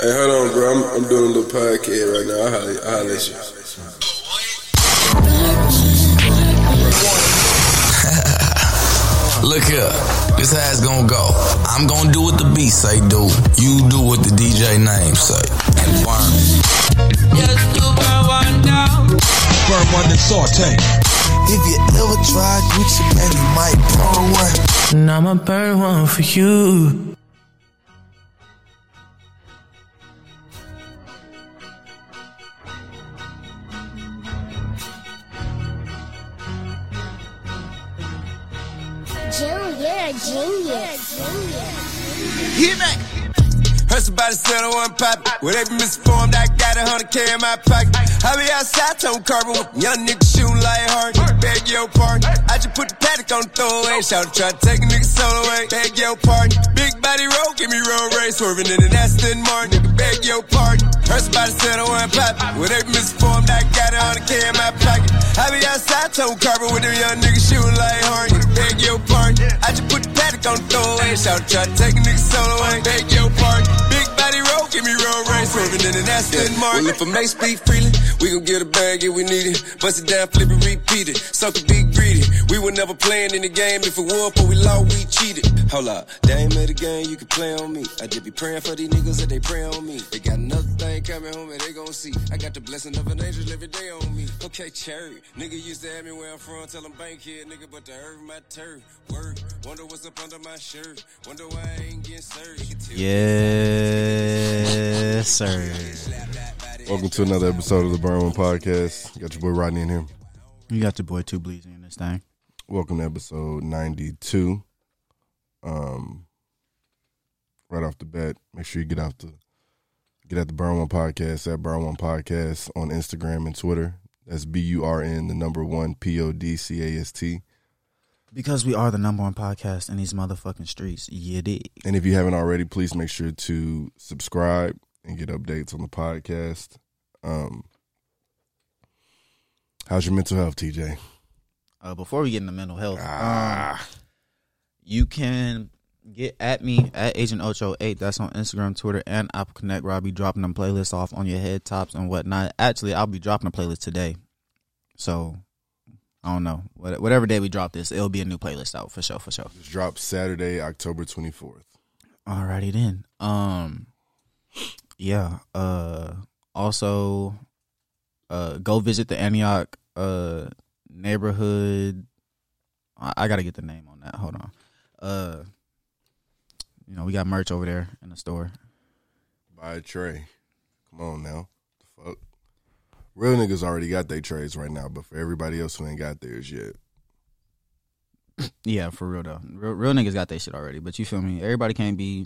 Hey, hold on, bro. I'm, I'm doing a little podcast right now. I'll holler, I'll holler at you. Look here, this how it's gonna go. I'm gonna do what the beat say do. You do what the DJ name say. And burn. Just to burn one down. Burn one and saute. If you ever tried Gucci, man, you might burn one. And I'ma burn one for you. Junior, junior. Hear me. Heard somebody said I wasn't poppin'. Well, they be misinformed. I got a hundred K in my pocket. I be outside, tone carbon with young niggas shooting like hard. Beg your pardon. I just put the paddock on the throwaway. Shout try to take a nigga soul away. Beg your pardon. Big body roll, give me roll race. Swerving in an Aston Martin. Nigga, beg your pardon. Heard somebody said I wasn't poppin'. With they be misinformed. I got a hundred K in my pocket. I be outside, tone carbon with them young niggas shooting like hard. Nigga, beg your pardon. I just put the paddock on the throwaway. Shout try to take a nigga soul away. Beg your pardon. Big give me road race. Swerving in an Aston Martin. Well, if I may speak freely, we gon' get a bag if we need it. Bust it down, flip it, repeat it. Sucker be greedy. We were never playing in the game. If it won, but we lost, we cheated. Hold up, they ain't made a game, you can play on me. I just be praying for these niggas that they pray on me. They got another thing coming home and they gon' see. I got the blessing of an angel every day on me. Okay, cherry. Nigga used to have me where I'm from, tell them bank here, nigga, but the earth my turf. Word, wonder what's up under my shirt. Wonder why I ain't getting served. Yes, sir. Welcome to another episode of the Burn One Podcast. You got your boy Rodney in here. You got your boy Two Bleeds in this thing. Welcome to episode 92. Um, right off the bat, make sure you get out the get at the Burn One Podcast at Burn One Podcast on Instagram and Twitter. That's B U R N the number one P O D C A S T. Because we are the number one podcast in these motherfucking streets. You dig? And if you haven't already, please make sure to subscribe and get updates on the podcast. Um, how's your mental health, TJ? Uh, before we get into mental health, Ah. um, you can get at me at Agent Ocho Eight. That's on Instagram, Twitter, and Apple Connect. Where I'll be dropping them playlists off on your head tops and whatnot. Actually, I'll be dropping a playlist today, so I don't know. Whatever day we drop this, it'll be a new playlist out for sure. For sure. Just dropped Saturday, October 24th. Alrighty then. Um yeah. Uh also uh go visit the Antioch uh neighborhood I, I gotta get the name on that. Hold on. Uh you know, we got merch over there in the store. Buy a tray. Come on now. Real niggas already got their trades right now, but for everybody else who ain't got theirs yet, Yeah, for real though. Real, real niggas got their shit already, but you feel me? Everybody can't be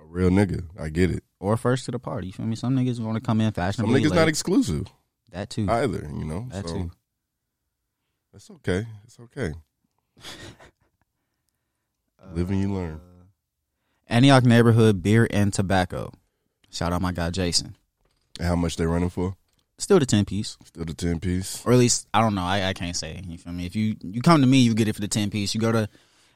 a real nigga, I get it. or first to the party. You feel me? Some niggas want to come in Some niggas late. not exclusive that too. either, you know. That so too. that's okay. It's okay. Live and you learn. Uh, Antioch neighborhood beer and tobacco. Shout out my guy Jason. And how much they running for? Still the ten piece, Still the ten piece. or at least I don't know. I, I can't say. You feel me? If you you come to me, you get it for the ten piece. You go to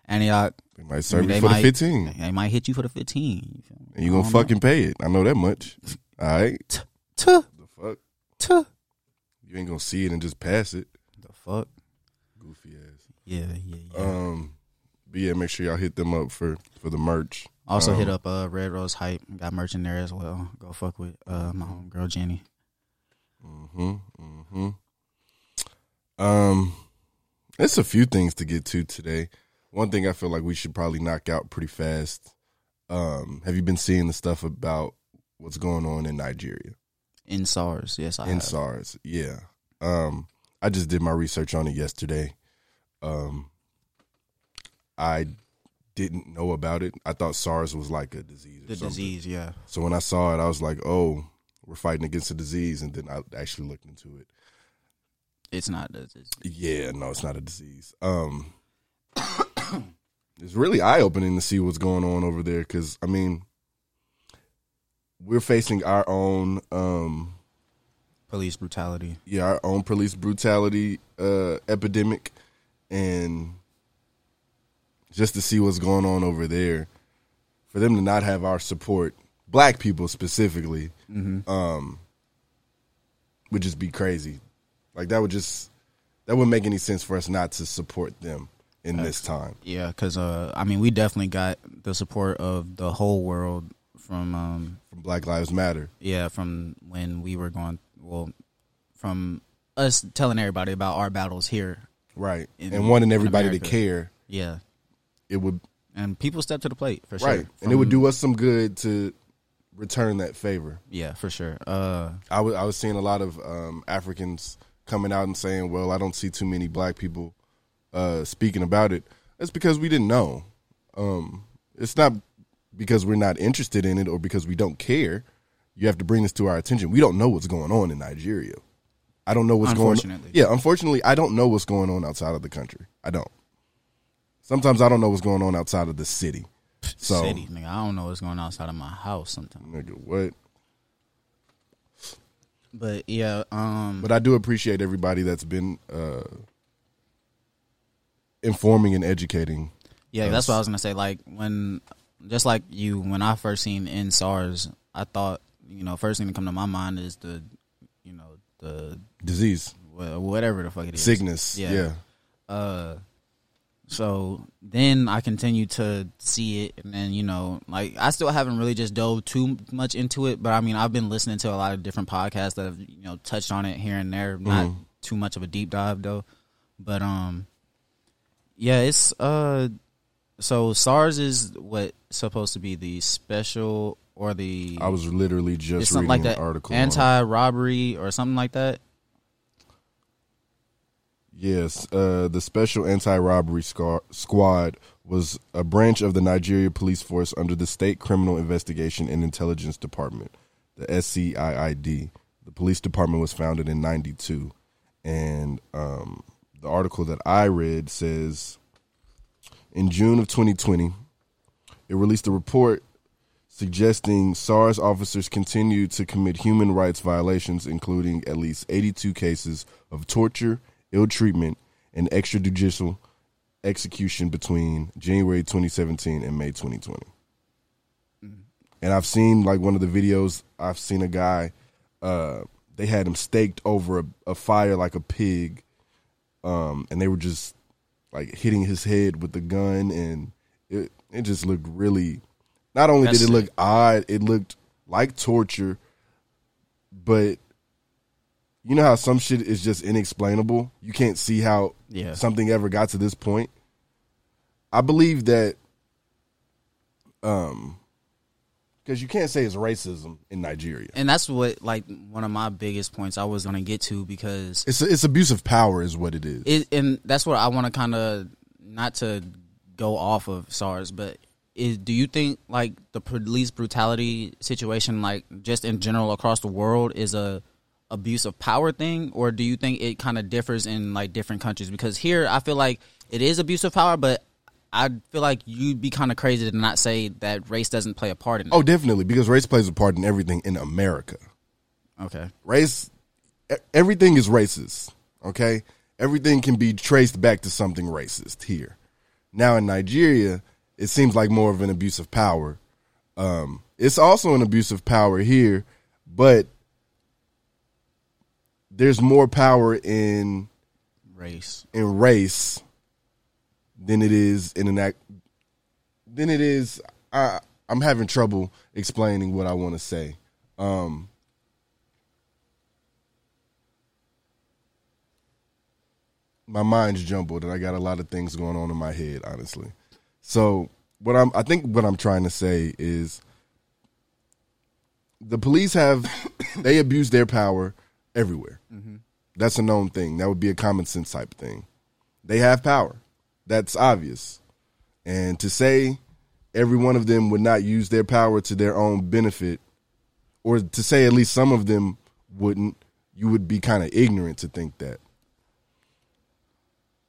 Antioch, They might serve they you for might- the fifteen, They might hit you for the fifteen. You feel me? and you gonna don't know. fucking pay it. I know that much. All right. tuh, The fuck. tuh. You ain't gonna see it and just pass it. The fuck? Goofy ass. Yeah, yeah, yeah. Um, but yeah, make sure y'all hit them up for for the merch. also um, hit up uh Red Rose Hype. Got merch in there as well. Go fuck with uh my homegirl Jenny. Hmm hmm Um, it's a few things to get to today. One thing I feel like we should probably knock out pretty fast. Um, have you been seeing the stuff about what's going on in Nigeria In SARS, yes, I in have. SARS? Yeah. Um, I just did my research on it yesterday. Um, I didn't know about it. I thought SARS was like a disease. Or the something. disease, yeah. So when I saw it, I was like, "Oh, we're fighting against a disease." And then I actually looked into it. It's not. a disease. Yeah, no, it's not a disease. Um, it's really eye opening to see what's going on over there because I mean, we're facing our own, um, police brutality. yeah, our own police brutality uh, epidemic, and just to see what's going on over there, for them to not have our support black people specifically, Mm-hmm. um, would just be crazy. Like that would just that wouldn't make any sense for us not to support them in this time. Yeah, because uh, I mean, we definitely got the support of the whole world from um, From Black Lives Matter. yeah, from when we were going. Well, from us telling everybody about our battles here. Right. In- and wanting in everybody to care. Yeah, It would and people step to the plate for sure. right. and it would do us some good to return that favor. Yeah, for sure. Uh, I was I was seeing a lot of um, Africans coming out and saying, "Well, I don't see too many black people uh, speaking about it." That's because we didn't know. Um, it's not because we're not interested in it or because we don't care. You have to bring this to our attention. We don't know what's going on in Nigeria. I don't know what's going on. Yeah, unfortunately, I don't know what's going on outside of the country. I don't. Sometimes I don't know what's going on outside of the city. So, city, nigga. I don't know what's going on outside of my house sometimes. nigga, what? But yeah, um, But I do appreciate everybody that's been uh, informing and educating. Yeah, us. that's what I was gonna say. Like when, just like you, when I first seen in SARS, I thought you know first thing to come to my mind is the, you know the disease, whatever the fuck it is, sickness. Yeah. Uh, so then I continued to see it, and then you know, like I still haven't really just dove too much into it, but I mean, I've been listening to a lot of different podcasts that have you know touched on it here and there. Not Mhm. too much of a deep dive though, but um, yeah, it's uh, so SARS is what supposed to be the special or the I was literally just something reading like an that article. anti robbery or something like that. Yes, uh, the Special Anti Robbery Squad was a branch of the Nigeria Police Force under the State Criminal Investigation and Intelligence Department, the SCIID. The police department was founded in 92. And um, the article that I read says in June of 2020, it released a report suggesting SARS officers continued to commit human rights violations, including at least 82 cases of torture, ill treatment, and extrajudicial execution between January 2017 and May 2020. And I've seen like one of the videos, I've seen a guy, uh, they had him staked over a, a fire like a pig, um, and they were just like hitting his head with the gun, and it it just looked really. Not only That's did it look odd, it looked like torture, but you know how some shit is just inexplainable. You can't see how Yeah. something ever got to this point. I believe that, um, because you can't say it's racism in Nigeria. and that's what like one of my biggest points I was gonna get to because It's it's abuse of power, is what it is. it and that's what I want to kind of not to go off of SARS, but is, do you think like the police brutality situation, like just in general across the world, is a abuse of power thing, or do you think it kind of differs in like different countries? Because here, I feel like it is abuse of power, but I feel like you'd be kind of crazy to not say that race doesn't play a part in it. oh, definitely, because race plays a part in everything in America. okay. Race, everything is racist. Okay, everything can be traced back to something racist here. Now in Nigeria, it seems like more of an abuse of power. Um, it's also an abuse of power here, but there's more power in Race. in race than it is in an act than it is I I'm having trouble explaining what I want to say. Um my mind's jumbled and I got a lot of things going on in my head, honestly. So what I'm I think what I'm trying to say is the police have they abuse their power everywhere. That's a known thing. That would be a common sense type thing. They have power. That's obvious. And to say every one of them would not use their power to their own benefit, or to say at least some of them wouldn't, you would be kind of ignorant to think that.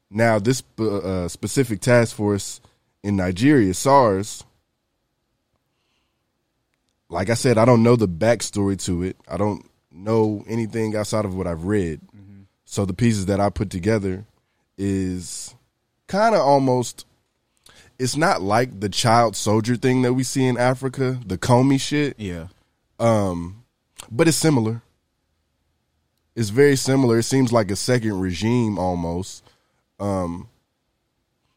Now, this uh, specific task force in Nigeria, SARS, like I said, I don't know the backstory to it. I don't know anything outside of what I've read. So the pieces that I put together is kind of almost it's not like the child soldier thing that we see in Africa, the Kony shit. Yeah. Um, but it's similar. It's very similar. It seems like a second regime almost. Um,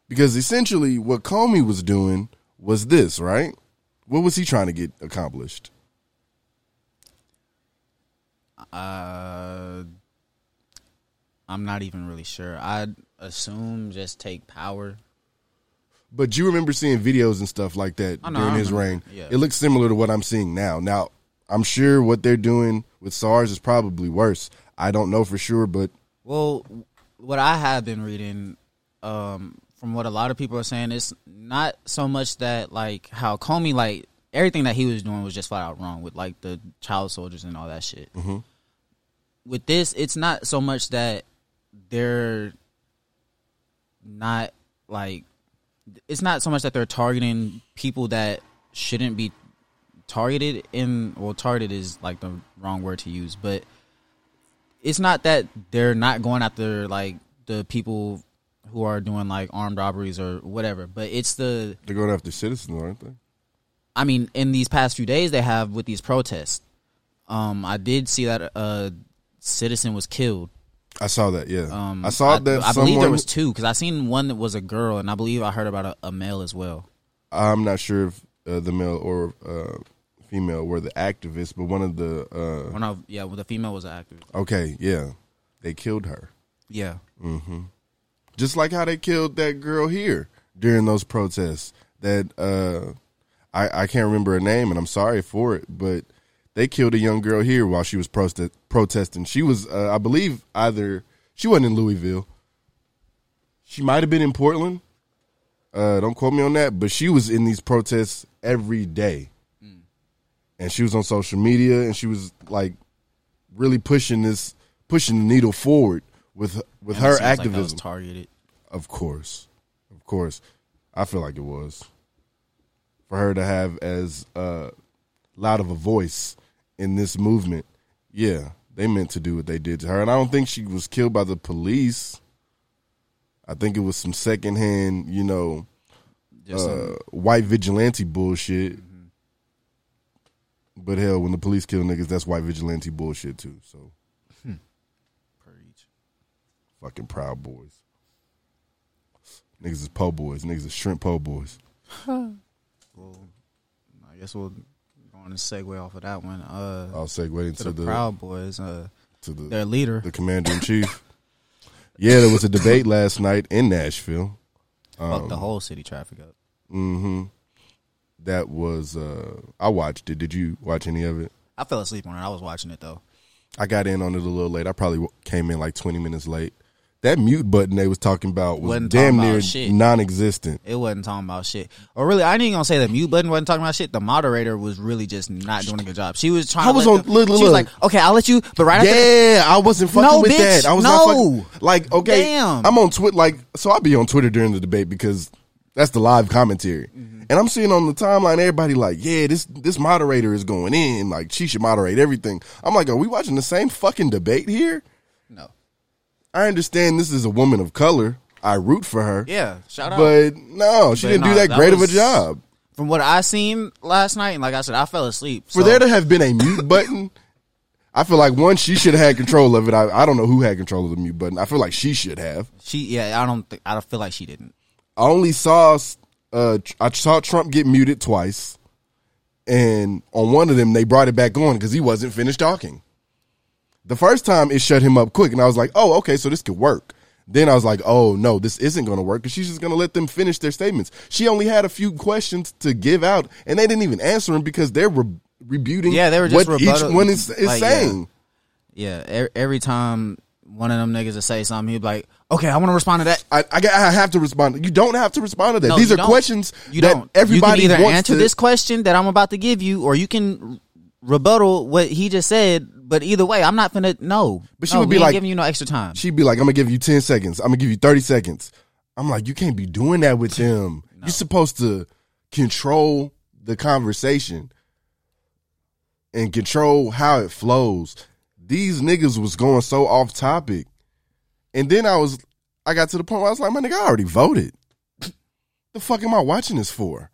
because essentially what Kony was doing was this, right? What was he trying to get accomplished? Uh, I'm not even really sure. I'd assume just take power. But you remember seeing videos and stuff like that know, during his reign. Yeah. It looks similar to what I'm seeing now. Now, I'm sure what they're doing with SARS is probably worse. I don't know for sure, but Well, what I have been reading, um, from what a lot of people are saying, it's not so much that like how Kony like everything that he was doing was just flat out wrong with like the child soldiers and all that shit. Mhm. With this, it's not so much that they're not like it's not so much that they're targeting people that shouldn't be targeted in well targeted is like the wrong word to use but it's not that they're not going after like the people who are doing like armed robberies or whatever but it's the they're going after citizens, aren't they? i mean in these past few days they have with these protests um i did see that a citizen was killed I saw that. Yeah, um I saw that. i believe there was two because i seen one that was a girl and i believe i heard about a, a male as well I'm not sure if uh, the male or uh, female were the activists, but one of the uh, Or no, yeah well the female was an actor okay, yeah, they killed her. yeah hmm Just like how they killed that girl here during those protests. That uh, I I can't remember her name, and I'm sorry for it, but they killed a young girl here while she was proste- protesting. She was, uh, I believe, either she wasn't in Louisville. She might have been in Portland. Uh, don't quote me on that, but she was in these protests every day, and she was on social media, and she was like really pushing this, pushing the needle forward with with And her seems like activism. targeted Of course, of course, I feel like it was for her to have as uh, loud of a voice in this movement. Yeah, they meant to do what they did to her, and I don't think she was killed by the police. I think it was some secondhand, you know, Just uh, white vigilante bullshit. But hell, when the police kill niggas, that's white vigilante bullshit too. So, Preach. fucking proud boys. Niggas is po boys. Niggas is shrimp po boys. well i guess we'll on and segue off of that one uh I'll segue into to the, the proud boys uh to the their leader the commander in chief. yeah, there was a debate last night in Nashville. fucked the whole city traffic up Mm-hmm. That was uh I watched it. Did you watch any of it? I fell asleep on it. I was watching it though. I got in on it a little late. I probably came in like 20 minutes late. That mute button they was talking about was Wasn't damn near non-existent. It wasn't talking about shit. Or really, I ain't even gonna say the mute button wasn't talking about shit. The moderator was really just not doing a good job. She was trying. I to was let on- look, look, she was like, "Okay, I'll let you," but right after, Yeah, I wasn't fucking No, with bitch, that. I was no. not fucking like okay. Damn. I'm on Twitter like so I'll be on Twitter during the debate because that's the live commentary. Mm-hmm. And I'm seeing on the timeline everybody like, yeah, this this moderator is going in, like she should moderate everything. I'm like, are we watching the same fucking debate here? no, I understand this is a woman of color. I root for her. yeah, shout out. But no, she But didn't do that, that great of a job. From what I seen last night, and like I said, I fell asleep. For so- there to have been a mute button, I feel like one, she should have had control of it. I, I don't know who had control of the mute button. I feel like she should have. she, yeah, I don't, think, I don't feel like she didn't. I only saw uh I saw Trump get muted twice, and on one of them they brought it back on because he wasn't finished talking. The first time it shut him up quick, and I was like, "Oh, okay, so this could work." Then I was like, "Oh no, this isn't going to work because she's just going to let them finish their statements." She only had a few questions to give out, and they didn't even answer them because they're re- rebuting. Yeah, they were just what rebuttal- each one is, is like, yeah. saying. Yeah, e- every time one of them niggas would say something, he'd be like, "Okay, I want to respond to that." I, I, I have to respond. You don't have to respond to that. No, These are don't. questions You that don't. everybody you can either answer to, this question that I'm about to give you, or you can rebuttal what he just said. But either way, I'm not gonna no. But she No, would be like- giving you no extra time. She'd be like, I'm gonna give you 10 seconds. I'm gonna give you 30 seconds. I'm like, you can't be doing that with them. You're supposed to control the conversation and control how it flows. These niggas was going so off topic. And then I was, I got to the point where I was like, my nigga, I already voted. The fuck am I watching this for?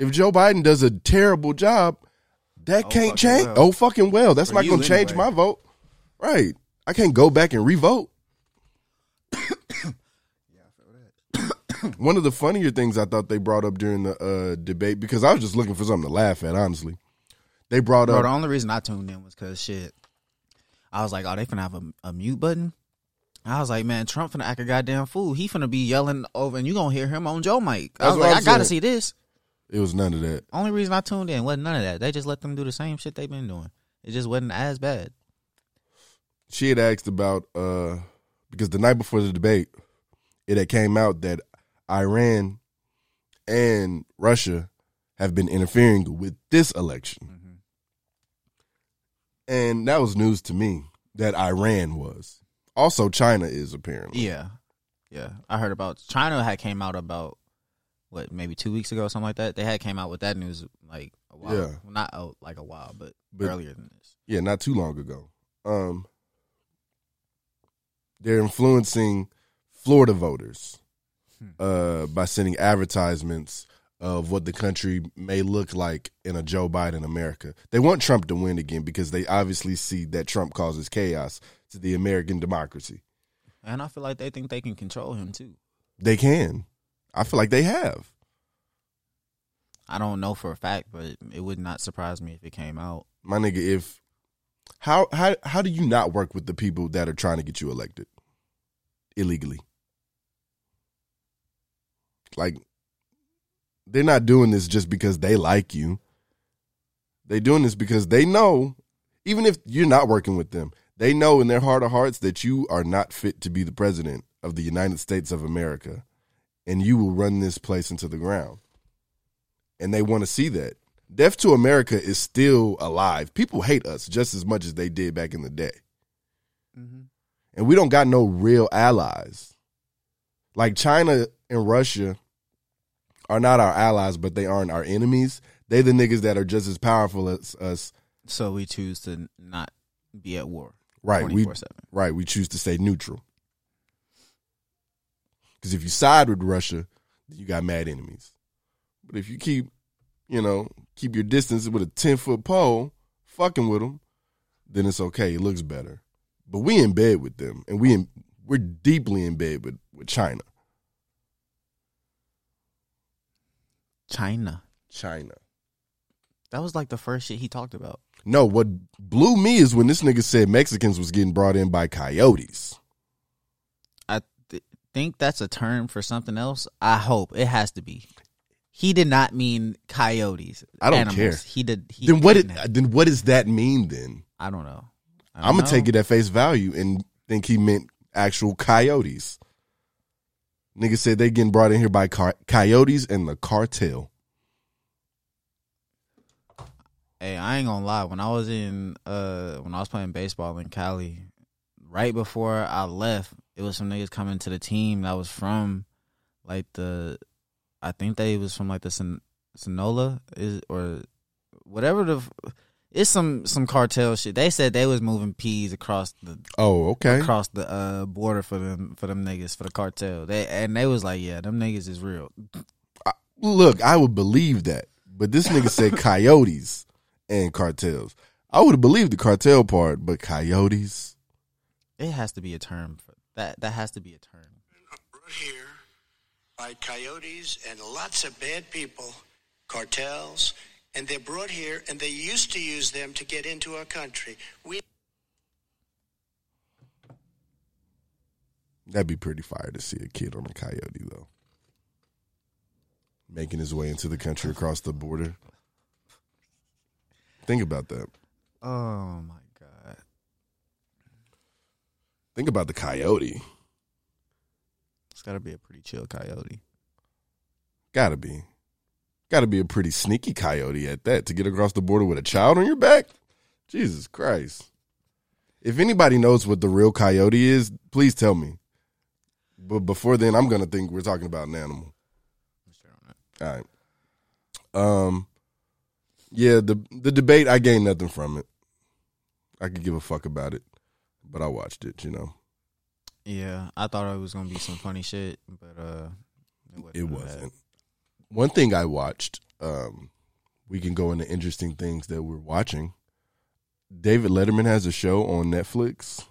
If Joe Biden does a terrible job, that Oh, can't fucking change. well. Oh fucking well. That's For not gonna change anyway. my vote. Right. I can't go back and revote. One of the funnier things I thought they brought up during the uh, debate because I was just looking for something to laugh at. Honestly, they brought Bro, up the only reason I tuned in was because shit. I was like, oh, they finna have a, a mute button. I was like, man, Trump finna act a goddamn fool. He finna be yelling over, and you gonna hear him on Joe mic. I That's was like, I'm I gotta see this. It was none of that. Only reason I tuned in wasn't none of that. They just let them do the same shit they've been doing. It just wasn't as bad. she had asked about uh because the night before the debate, it had came out that Iran and Russia have been interfering with this election. And that was news to me that Iran was. Also China is apparently. Yeah, yeah. I heard about China had came out about what maybe two weeks ago, or something like that. They had came out with that news like a while, Yeah. not uh, like a while, but, But- earlier than this. Yeah, not too long ago. Um they're influencing Florida voters uh by sending advertisements of what the country may look like in a Joe Biden America. They want Trump to win again because they obviously see that Trump causes chaos to the American democracy. And I feel like they think they can control him too. They can. I feel like they have. I don't know for a fact, but it would not surprise me if it came out. My nigga, if how how how do you not work with the people that are trying to get you elected illegally? Like they're not doing this just because they like you. They're doing this because they know, even if you're not working with them, they know in their heart of hearts that you are not fit to be the president of the United States of America and you will run this place into the ground. And they want to see that. Death to America is still alive. People hate us just as much as they did back in the day. Mm-hmm. And we don't got no real allies. Like China and Russia are not our allies, but they aren't our enemies. They the niggas that are just as powerful as us. So we choose to not be at war. Right. We 24/7. right. We choose to stay neutral. Because if you side with Russia, you got mad enemies. But if you keep, you know, keep your distance with a ten foot pole, fucking with them, then it's okay. It looks better. But we in bed with them, and we in, we're deeply in bed with with China. China. China. That was like the first shit he talked about. No, what blew me is when this nigga said Mexicans was getting brought in by coyotes. Think that's a term for something else. I hope it has to be. He did not mean coyotes. I don't animals. care. He did. He then what? Did, then what does that mean? Then I don't know. I I'm gonna take it at face value and think he meant actual coyotes. Nigga said they getting brought in here by car- coyotes and the cartel. Hey, I ain't gonna lie. When I was in, uh, when I was playing baseball in Cali, right before I left, it was some niggas coming to the team that was from, like the, I think they was from like the Son- Sonola is or whatever the, it's some some cartel shit. They said they was moving peas across the Oh, okay. across the uh border for them for them niggas for the cartel. They and they was like, yeah, them niggas is real. Look, I would believe that, but this nigga said coyotes and cartels. I would have believed the cartel part, but coyotes. It has to be a term that. That has to be a term. brought here by coyotes and lots of bad people, cartels, and they're brought here and they used to use them to get into our country. We That'd be pretty fire to see a kid on a coyote though. Making his way into the country across the border. Think about that. Oh my god. Think about the coyote. It's got to be a pretty chill coyote. Gotta be. Gotta be a pretty sneaky coyote at that to get across the border with a child on your back. Jesus Christ. If anybody knows what the real coyote is, please tell me. But before then, I'm gonna think we're talking about an animal. All right. Um yeah, the the debate I gained nothing from it. I could give a fuck about it. But I watched it, you know. Yeah, I thought it was gonna be some funny shit, but uh, It wasn't. One thing I watched, um, we can go into interesting things that we're watching. David Letterman has a show on Netflix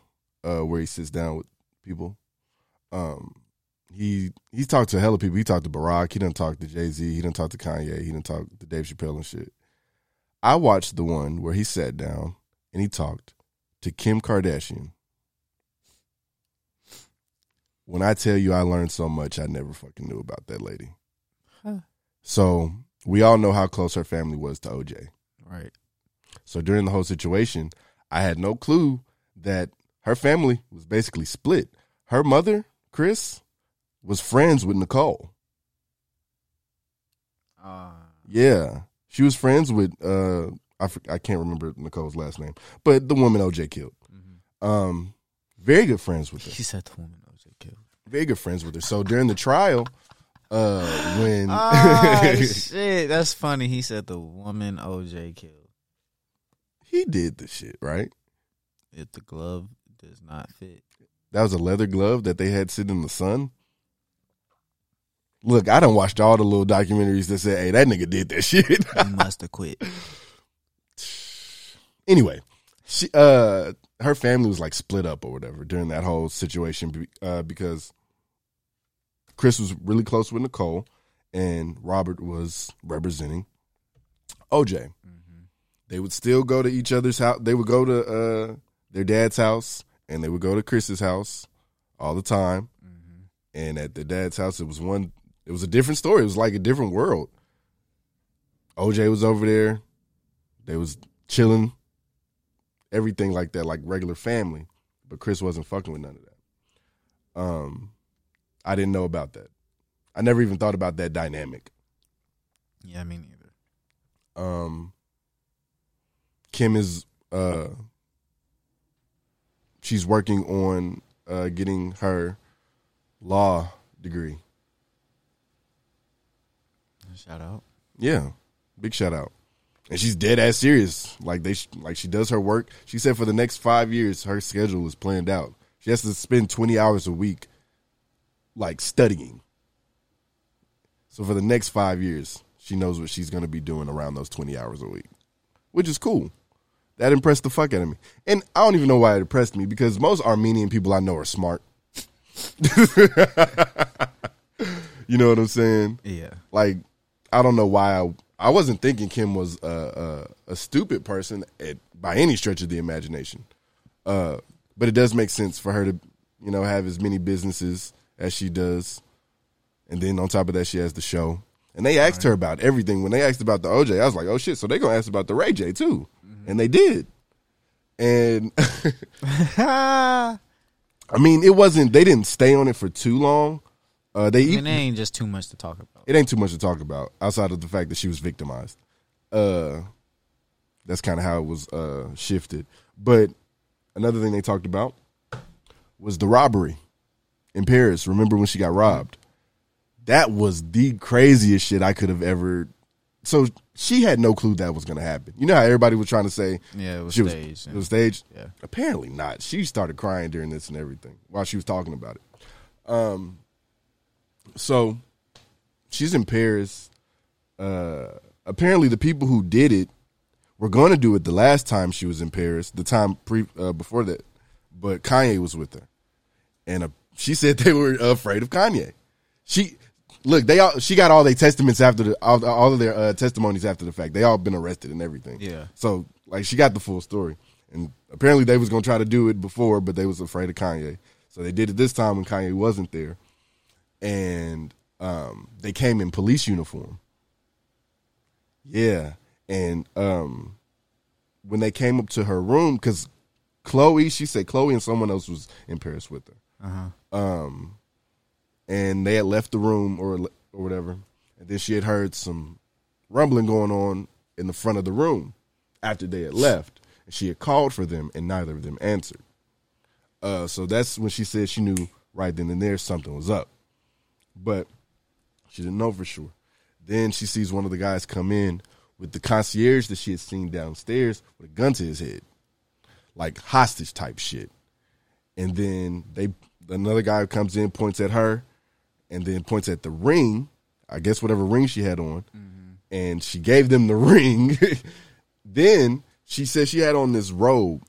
uh, where he sits down with people. Um, he he's talked to hella people. He talked to Barack. He didn't talk to Jay Z. He didn't talk to Kanye. He didn't talk to Dave Chappelle and shit. I watched the one where he sat down and he talked to Kim Kardashian. When I tell you I learned so much I never fucking knew about that lady. Huh. So we all know how close her family was to OJ. Right. So during the whole situation, I had no clue that her family was basically split. Her mother, Kris, was friends with Nicole. Uh, Yeah, she was friends with uh, I I can't remember Nicole's last name, but the woman OJ killed. Um, very good friends with her. he said the woman OJ killed. Very good friends with her. So during the trial, uh, when Oh shit, that's funny. He said the woman OJ killed. he did the shit right, If the glove does not fit, that was a leather glove that they had sitting in the sun. Look, I done watched all the little documentaries that said, "Hey, that nigga did that shit." he must have quit. Anyway, she uh her family was like split up or whatever during that whole situation uh, because Kris was really close with Nicole and Robert was representing OJ. They would still go to each other's house. They would go to uh their dad's house and they would go to Kris's house all the time. And at the dad's house, it was one. It was a different story. It was like a different world. OJ was over there. They was chilling, everything like that, like regular family. But Kris wasn't fucking with none of that. Um, I didn't know about that. I never even thought about that dynamic. Yeah, me neither. Um, Kim is uh, she's working on uh, getting her law degree. Shout out. Yeah, big shout out. And she's dead ass serious. Like they, like she does her work. She said for the next five years, her schedule is planned out. She has to spend twenty hours a week, like studying. So for the next five years, she knows what she's going to be doing around those twenty hours a week, which is cool. That impressed the fuck out of me. And I don't even know why it impressed me because most Armenian people I know are smart. you know what I'm saying? Yeah. like I don't know why I I wasn't thinking Kim was a a, a stupid person at, by any stretch of the imagination. Uh, but it does make sense for her to you know have as many businesses as she does, and then on top of that she has the show. And they asked her about everything. When they asked about the OJ, I was like, "Oh shit!" So they're gonna ask about the Ray J too, and they did. And I mean, it wasn't. They didn't stay on it for too long. Uh, they And it ain't just too much to talk about. It ain't too much to talk about outside of the fact that she was victimized. Uh, that's kind of how it was uh, shifted. But another thing they talked about was the robbery in Paris. Remember when she got robbed? That was the craziest shit I could have ever. So she had no clue that was going to happen. You know how everybody was trying to say, Yeah, it was she staged, It yeah. was staged. Yeah. Apparently not. She started crying during this and everything while she was talking about it. Um. So she's in Paris. Uh, apparently, the people who did it were going to do it the last time she was in Paris, the time pre uh, before that, but Kanye was with her, and uh, she said they were afraid of Kanye. She look, they all she got all their testaments after the all, all of their uh, testimonies after the fact. They all been arrested and everything. Yeah. So like she got the full story, and apparently they was gonna try to do it before, but they was afraid of Kanye. So they did it this time when Kanye wasn't there, and um, they came in police uniform. Yeah, and um, when they came up to her room, because Khloé, she said Khloé and someone else was in Paris with her. Uh-huh. Um, and they had left the room or or whatever, and then she had heard some rumbling going on in the front of the room after they had left. And she had called for them, and neither of them answered. Uh, so that's when she said she knew right then and there something was up, but she didn't know for sure. Then she sees one of the guys come in with the concierge that she had seen downstairs with a gun to his head, like hostage type shit. And then they another guy comes in, points at her, and then points at the ring. I guess whatever ring she had on, mm-hmm. and she gave them the ring. then she said she had on this robe,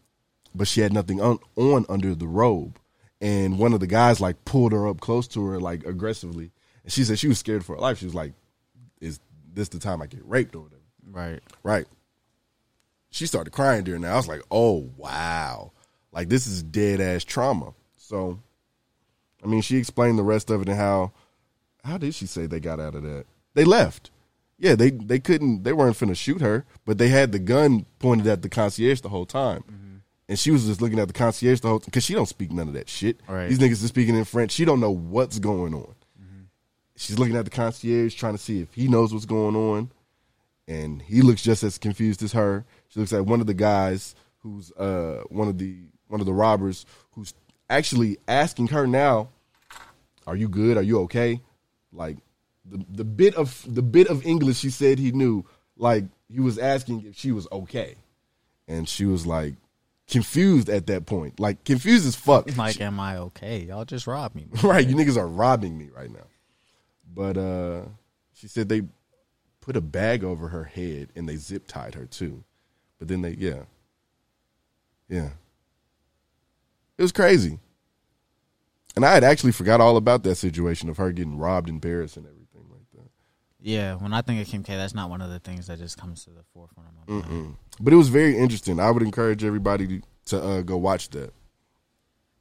but she had nothing on, on under the robe. And one of the guys like pulled her up close to her like aggressively, and she said she was scared for her life. She was like, "Is this the time I get raped or whatever?" Right. Right. She started crying during that. I was like, "Oh wow, like this is dead ass trauma." So, I mean, she explained the rest of it and how how did she say they got out of that? They left. Yeah, they they couldn't. They weren't finna shoot her, but they had the gun pointed at the concierge the whole time, mm-hmm. and she was just looking at the concierge the whole time because she don't speak none of that shit. Right. These niggas are speaking in French. She don't know what's going on. She's looking at the concierge trying to see if he knows what's going on, and he looks just as confused as her. She looks at one of the guys who's uh one of the one of the robbers who's actually asking her now, "Are you good? Are you okay?" Like the the bit of the bit of English she said he knew, like he was asking if she was okay, and she was like confused at that point, like confused as fuck. Like, am I okay? Y'all just robbed me. right, you niggas are robbing me right now. But uh she said they put a bag over her head and they zip tied her too. But then they yeah. Yeah. It was crazy. And I had actually forgot all about that situation of her getting robbed in Paris and everything like that. Yeah, when I think of Kim K, that's not one of the things that just comes to the forefront of my mind. Mm-mm. But it was very interesting. I would encourage everybody to, to uh, go watch that.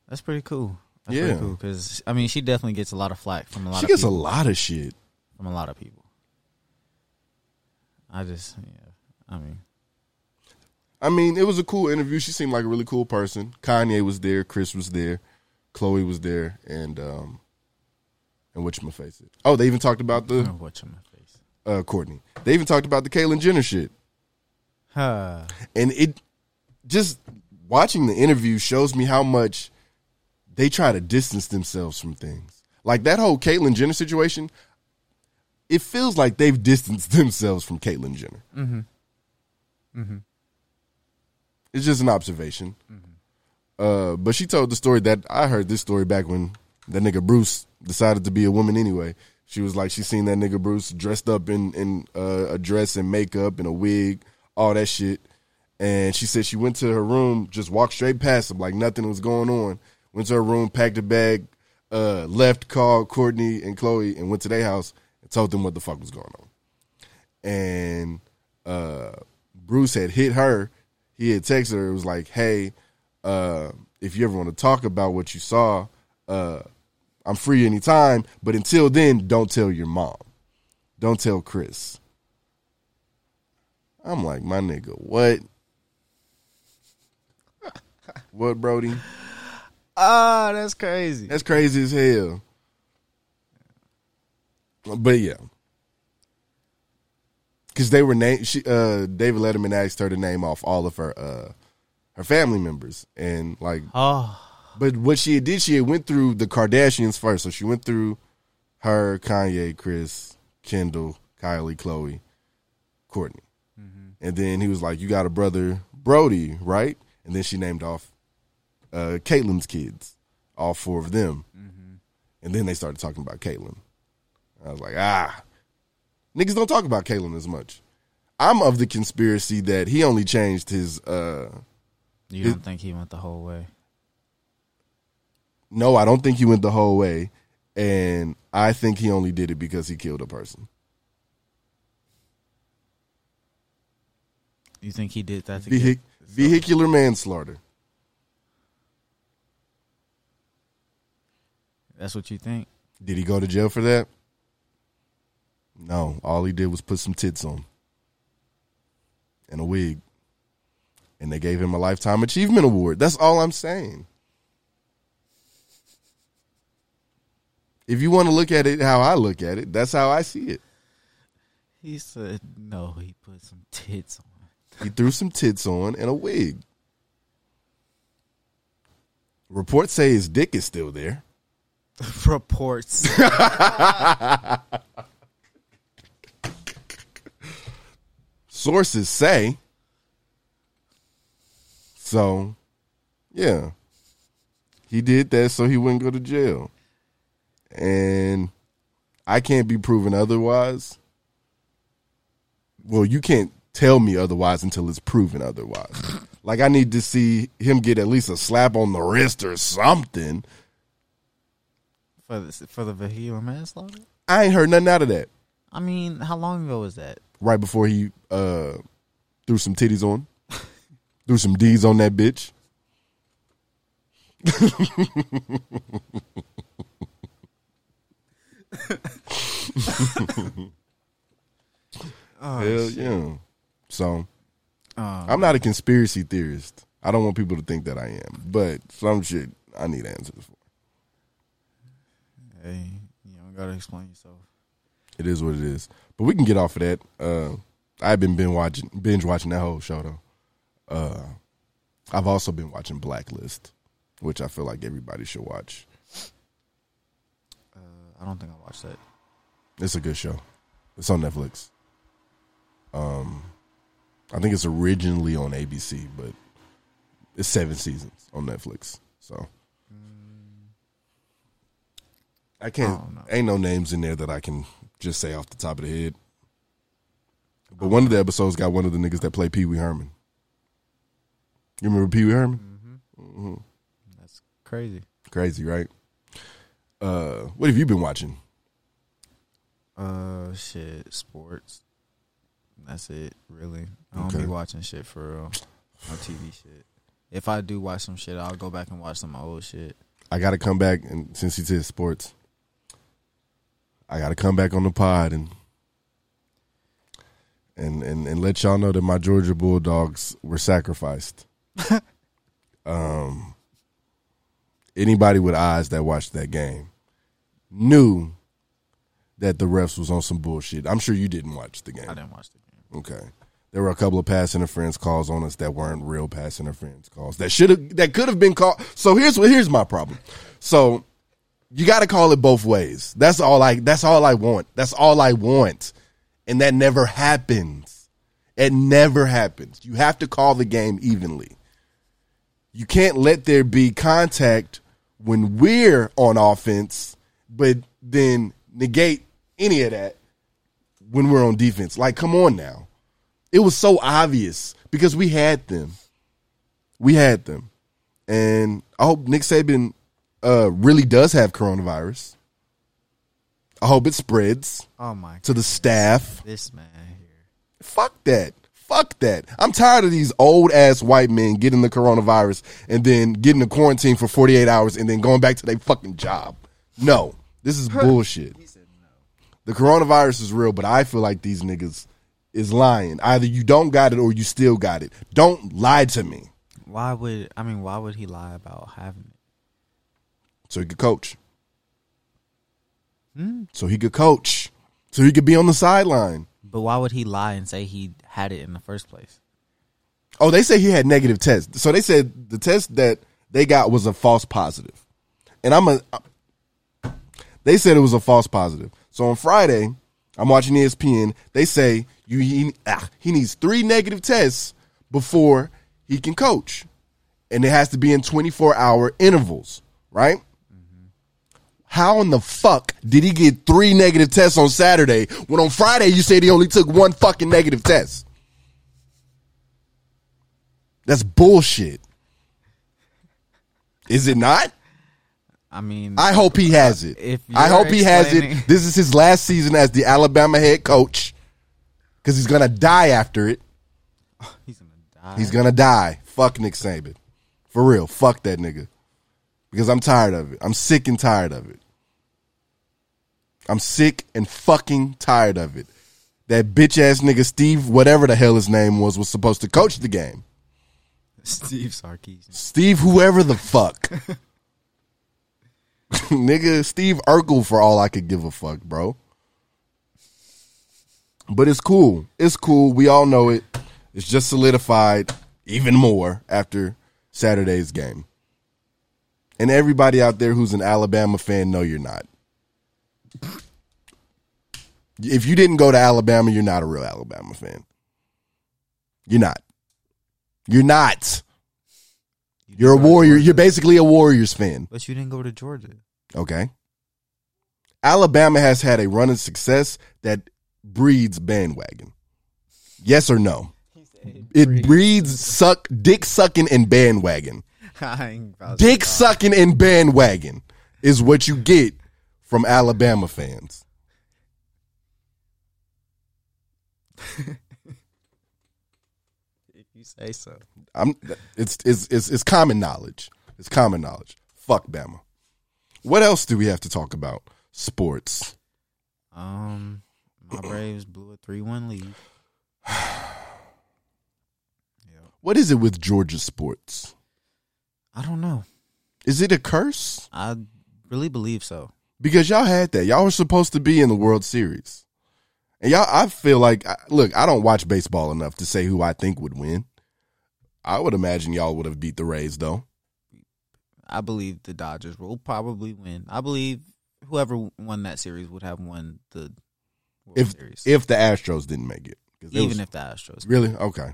That's pretty cool. That's Yeah. cool because I mean, she definitely gets a lot of flack from a lot. She of gets a people, lot of shit. from a lot of people. I just, yeah, I mean, I mean, it was a cool interview. She seemed like a really cool person. Kanye was there, Kris was there, Khloé was there, and um and what you face it. Oh, they even talked about the what you face. uh Kourtney. They even talked about the Caitlyn Jenner shit. Huh. And it just watching the interview shows me how much they try to distance themselves from things. Like that whole Caitlyn Jenner situation, it feels like they've distanced themselves from Caitlyn Jenner. Mm-hmm. Mm-hmm. It's just an observation. Uh, but she told the story that I heard this story back when that nigga Bruce decided to be a woman anyway. She was like, she seen that nigga Bruce dressed up in in uh, a dress and makeup and a wig, all that shit. And she said she went to her room, just walked straight past him like nothing was going on. Went to her room, packed a bag, uh, left, called Kourtney and Khloé, and went to their house and told them what the fuck was going on. And uh, Bruce had hit her. He had texted her. It was like, "Hey, uh, if you ever want to talk about what you saw, uh, I'm free anytime. But until then, don't tell your mom. Don't tell Kris." I'm like, my nigga, what? what, Brody? Ah, that's crazy. That's crazy as hell. But yeah, because they were named. She, uh, David Letterman asked her to name off all of her uh, her family members, and like, Oh, but what she did, she went through the Kardashians first. So she went through her, Kanye, Kris, Kendall, Kylie, Khloé, Kourtney, and then he was like, "You got a brother, Brody, right?" And then she named off uh, Caitlyn's kids, all four of them, and then they started talking about Caitlyn. I was like, ah, niggas don't talk about Caitlyn as much. I'm of the conspiracy that he only changed his. uh you don't think he went the whole way? No, I don't think he went the whole way, and I think he only did it because he killed a person. You think he did that to Vehic- get? vehicular manslaughter. That's what you think? Did he go to jail for that? No. All he did was put some tits on and a wig. And they gave him a lifetime achievement award. That's all I'm saying. If you want to look at it how I look at it, that's how I see it. He said no. He put some tits on. He threw some tits on and a wig. Reports say his dick is still there. Reports. Sources say. So, yeah. He did that so he wouldn't go to jail. And I can't be proven otherwise. Well, you can't tell me otherwise until it's proven otherwise. like I need to see him get at least a slap on the wrist or something. For the, for the vehicular manslaughter. I ain't heard nothing out of that. I mean, how long ago was that? Right before he uh threw some titties on, threw some D's on that bitch. Oh, Hell shit. yeah. So Um, I'm not a conspiracy theorist. I don't want people to think that I am, but some shit I need answers for. Hey, you don't gotta explain yourself. It is what it is. But we can get off of that. Uh, I've been binge watching binge watching that whole show though. Uh, I've also been watching Blacklist, which I feel like everybody should watch. Uh, I don't think I watched that. It's a good show. It's on Netflix. Um, I think it's originally on ABC, but it's seven seasons on Netflix. So I can't. ain't no names in there that I can just say off the top of the head. But one of the episodes got one of the niggas that play Pee Wee Herman. You remember Pee Wee Herman? Mm-hmm. That's crazy. Crazy, right? Uh, what have you been watching? Uh, shit, sports. That's it, really. I don't Okay. be watching shit for real. No TV shit. If I do watch some shit, I'll go back and watch some old shit. I got to come back, and since he said sports, I got to come back on the pod and and and and let y'all know that my Georgia Bulldogs were sacrificed. um, anybody with eyes that watched that game knew that the refs was on some bullshit. I'm sure you didn't watch the game. I didn't watch the game. Okay. There were a couple of pass interference calls on us that weren't real pass interference calls. That should have that could have been called. So here's what here's my problem. So you got to call it both ways. That's all I that's all I want. That's all I want. And that never happens. It never happens. You have to call the game evenly. You can't let there be contact when we're on offense, but then negate any of that when we're on defense. Like, come on now. It was so obvious because we had them. We had them. And I hope Nick Saban uh, really does have coronavirus. I hope it spreads Oh my to the staff. This man here. Fuck that. Fuck that. I'm tired of these old ass white men getting the coronavirus and then getting the quarantine for 48 hours and then going back to their fucking job. No, this is bullshit. The coronavirus is real, but I feel like these niggas is lying. Either you don't got it or you still got it. Don't lie to me. Why would I mean? Why would he lie about having it? So he could coach. Hmm? So he could coach. So he could be on the sideline. But why would he lie and say he had it in the first place? Oh, they say he had negative tests. So they said the test that they got was a false positive. And I'm a they said it was a false positive. So on Friday, I'm watching ESPN. They say you he, ah, he needs three negative tests before he can coach, and it has to be in 24 hour intervals, right? How in the fuck did he get three negative tests on Saturday when on Friday you said he only took one fucking negative test? That's bullshit. Is it not? I mean, I hope he has it. If I hope he has it. This is his last season as the Alabama head coach because he's gonna die after it. he's gonna die. He's gonna die. Fuck Nick Saban, for real. Fuck that nigga because I'm tired of it. I'm sick and tired of it. I'm sick and fucking tired of it. That bitch ass nigga Steve, whatever the hell his name was, was supposed to coach the game. Steve Sarkisian. Steve, whoever the fuck. Nigga, Steve Urkel for all I could give a fuck, bro. But it's cool. It's cool. We all know it. It's just solidified even more after Saturday's game. And everybody out there who's an Alabama fan, no, you're not. If you didn't go to Alabama, you're not a real Alabama fan. You're not. You're not. You're a warrior. You're basically a Warriors fan. But you didn't go to Georgia. Okay. Alabama has had a run of success that breeds bandwagon. Yes or no? It breeds suck dick sucking and bandwagon. I ain't about to Dick sucking and bandwagon is what you get from Alabama fans. If you say so. I'm it's it's it's it's common knowledge. It's common knowledge. Fuck Bama. What else do we have to talk about? Sports. Um, my Braves blew a three-one lead. Yeah. What is it with Georgia sports? I don't know. Is it a curse? I really believe so. Because y'all had that. Y'all were supposed to be in the World Series. And y'all I feel like look, I don't watch baseball enough to say who I think would win. I would imagine y'all would have beat the Rays though. I believe the Dodgers will probably win. I believe whoever won that series would have won the World If Series. if the Astros didn't make it. even was- if the Astros Really? Okay.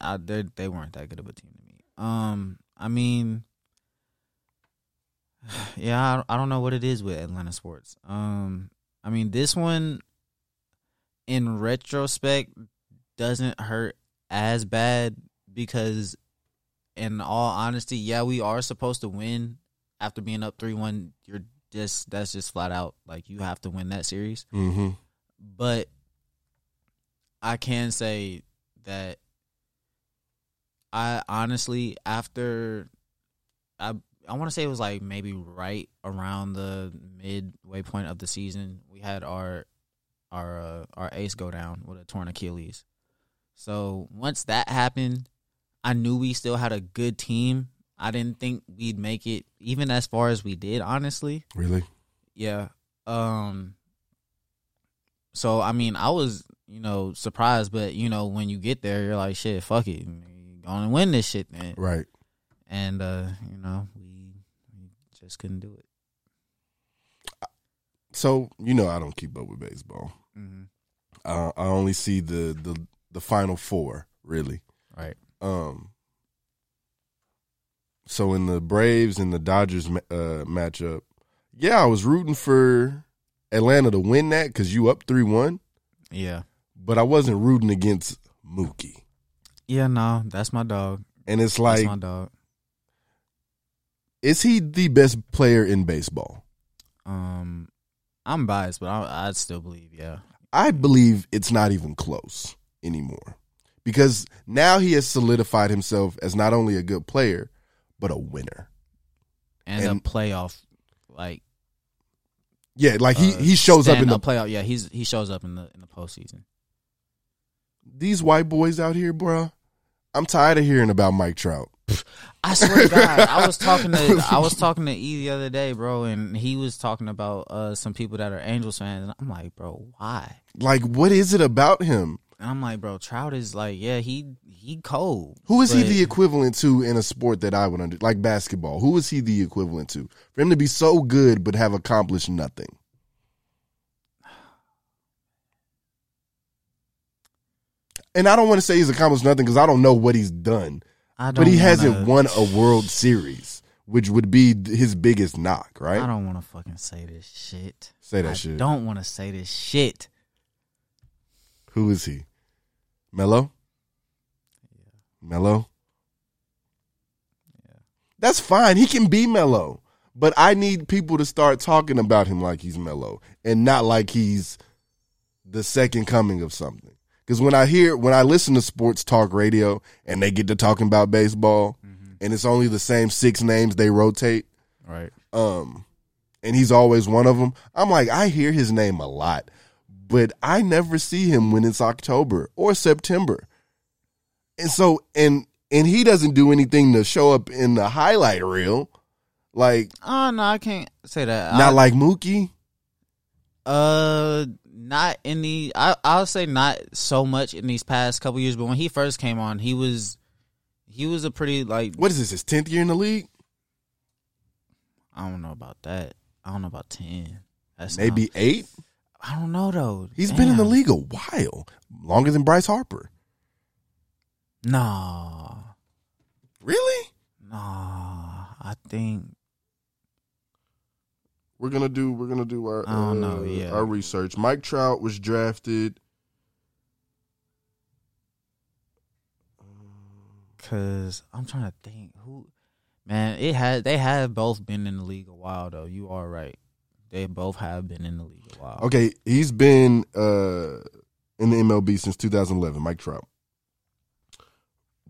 I, they they weren't that good of a team to me. Um, I mean, yeah, I, don't know what it is with Atlanta sports. Um, I mean, this one, in retrospect, doesn't hurt as bad because, in all honesty, yeah, we are supposed to win after being up three one. You're just that's just flat out like you have to win that series Mm-hmm. but I can say that I honestly after I I want to say it was like maybe right around the midway point of the season we had our our uh, our ace go down with a torn Achilles. So once that happened, I knew we still had a good team. I didn't think we'd make it even as far as we did, honestly. Really? Yeah. Um so I mean I was, you know, surprised, but you know, when you get there you're like, shit, fuck it. You gonna win this shit then. Right. And uh, you know, we, we just couldn't do it. So you know I don't keep up with baseball. Mhm. Uh, I only see the the the final four really. Right. Um. So in the Braves and the Dodgers uh, matchup, yeah, I was rooting for Atlanta to win that because you up three one, Yeah. but I wasn't rooting against Mookie. Yeah, no, that's my dog. And it's That's like, my dog. is he the best player in baseball? Um I'm biased, but I I'd still believe, yeah. I believe it's not even close anymore because now he has solidified himself as not only a good player but a winner. And, And- a playoff like Yeah, like he uh, he shows up in the playoff. Yeah, he's he shows up in the in the postseason. These white boys out here, bro. I'm tired of hearing about Mike Trout. I swear to God, I was talking to I was talking to E the other day, bro, and he was talking about uh some people that are Angels fans, and I'm like, bro, why? Like, what is it about him? And I'm like, bro, Trout is like, yeah, he he cold. Who is he the equivalent to in a sport that I would under like basketball? Who is he the equivalent to for him to be so good but have accomplished nothing? And I don't want to say he's accomplished nothing because I don't know what he's done. I But he don't hasn't won a World Series, which would be his biggest knock, right? I don't want to fucking say this shit. Say that I shit. Don't want to say this shit. Who is he? Melo? Yeah. Melo? Yeah. That's fine. He can be mellow. But I need people to start talking about him like he's mellow and not like he's the second coming of something. Because when I hear, when I listen to sports talk radio and they get to talking about baseball and it's only the same six names they rotate, Right. um, and he's always one of them. I'm like, I hear his name a lot, but I never see him when it's October or September. And so, and and he doesn't do anything to show up in the highlight reel, like Oh no, I can't say that. not I- like Mookie. Uh, not in the. I I'll say not so much in these past couple years, but when he first came on, he was he was a pretty like What is this? His tenth year in the league? I don't know about that. I don't know about ten. That's Maybe not- eight. I don't know though. He's been in the league a while, longer than Bryce Harper. Nah, Really? nah. I think we're gonna do we're gonna do our I don't uh, know, yeah. our research. Mike Trout was drafted. Cause I'm trying to think who, man. It had they have both been in the league a while though. You are right. They both have been in the league a while. Okay, he's been uh, in the MLB since 2011. Mike Trout.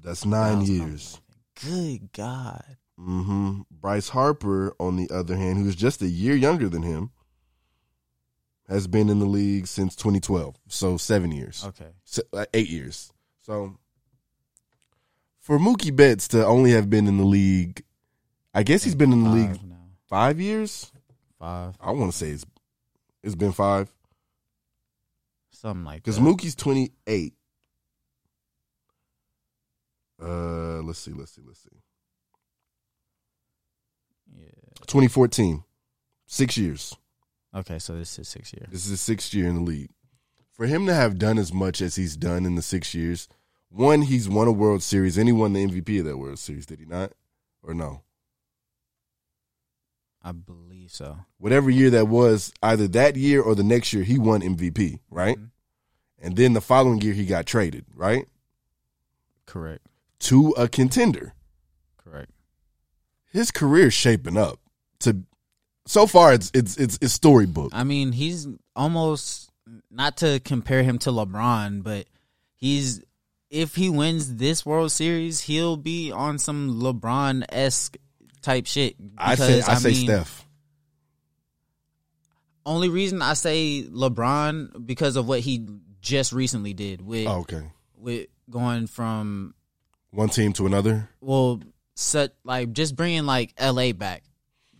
That's nine years. Good God. Hmm Bryce Harper, on the other hand, who's just a year younger than him, has been in the league since 2012. So seven years, Okay. Se- uh, eight years. So for Mookie Betts to only have been in the league, I guess he's been in the league Five now. five years. Five. I want to say it's it's been five Something like because. Mookie's 28. Uh, let's see, let's see, let's see. Yeah. 2014, six years. Okay, so this is six years. This is his sixth year in the league. For him to have done as much as he's done in the six years, one, he's won a World Series and he won the MVP of that World Series, did he not? Or no? I believe so. Whatever year that was, either that year or the next year, he won MVP, right? Mhm. And then the following year, he got traded, right? Correct. To a contender. His career's shaping up. To so far, it's it's it's, it's storybook. I mean, he's almost not to compare him to LeBron, but he's if he wins this World Series, he'll be on some LeBron esque type shit. I say Because, I, say mean, Steph. Only reason I say LeBron because of what he just recently did with Oh, okay, with going from one team to another. well, such like just bringing like L.A. back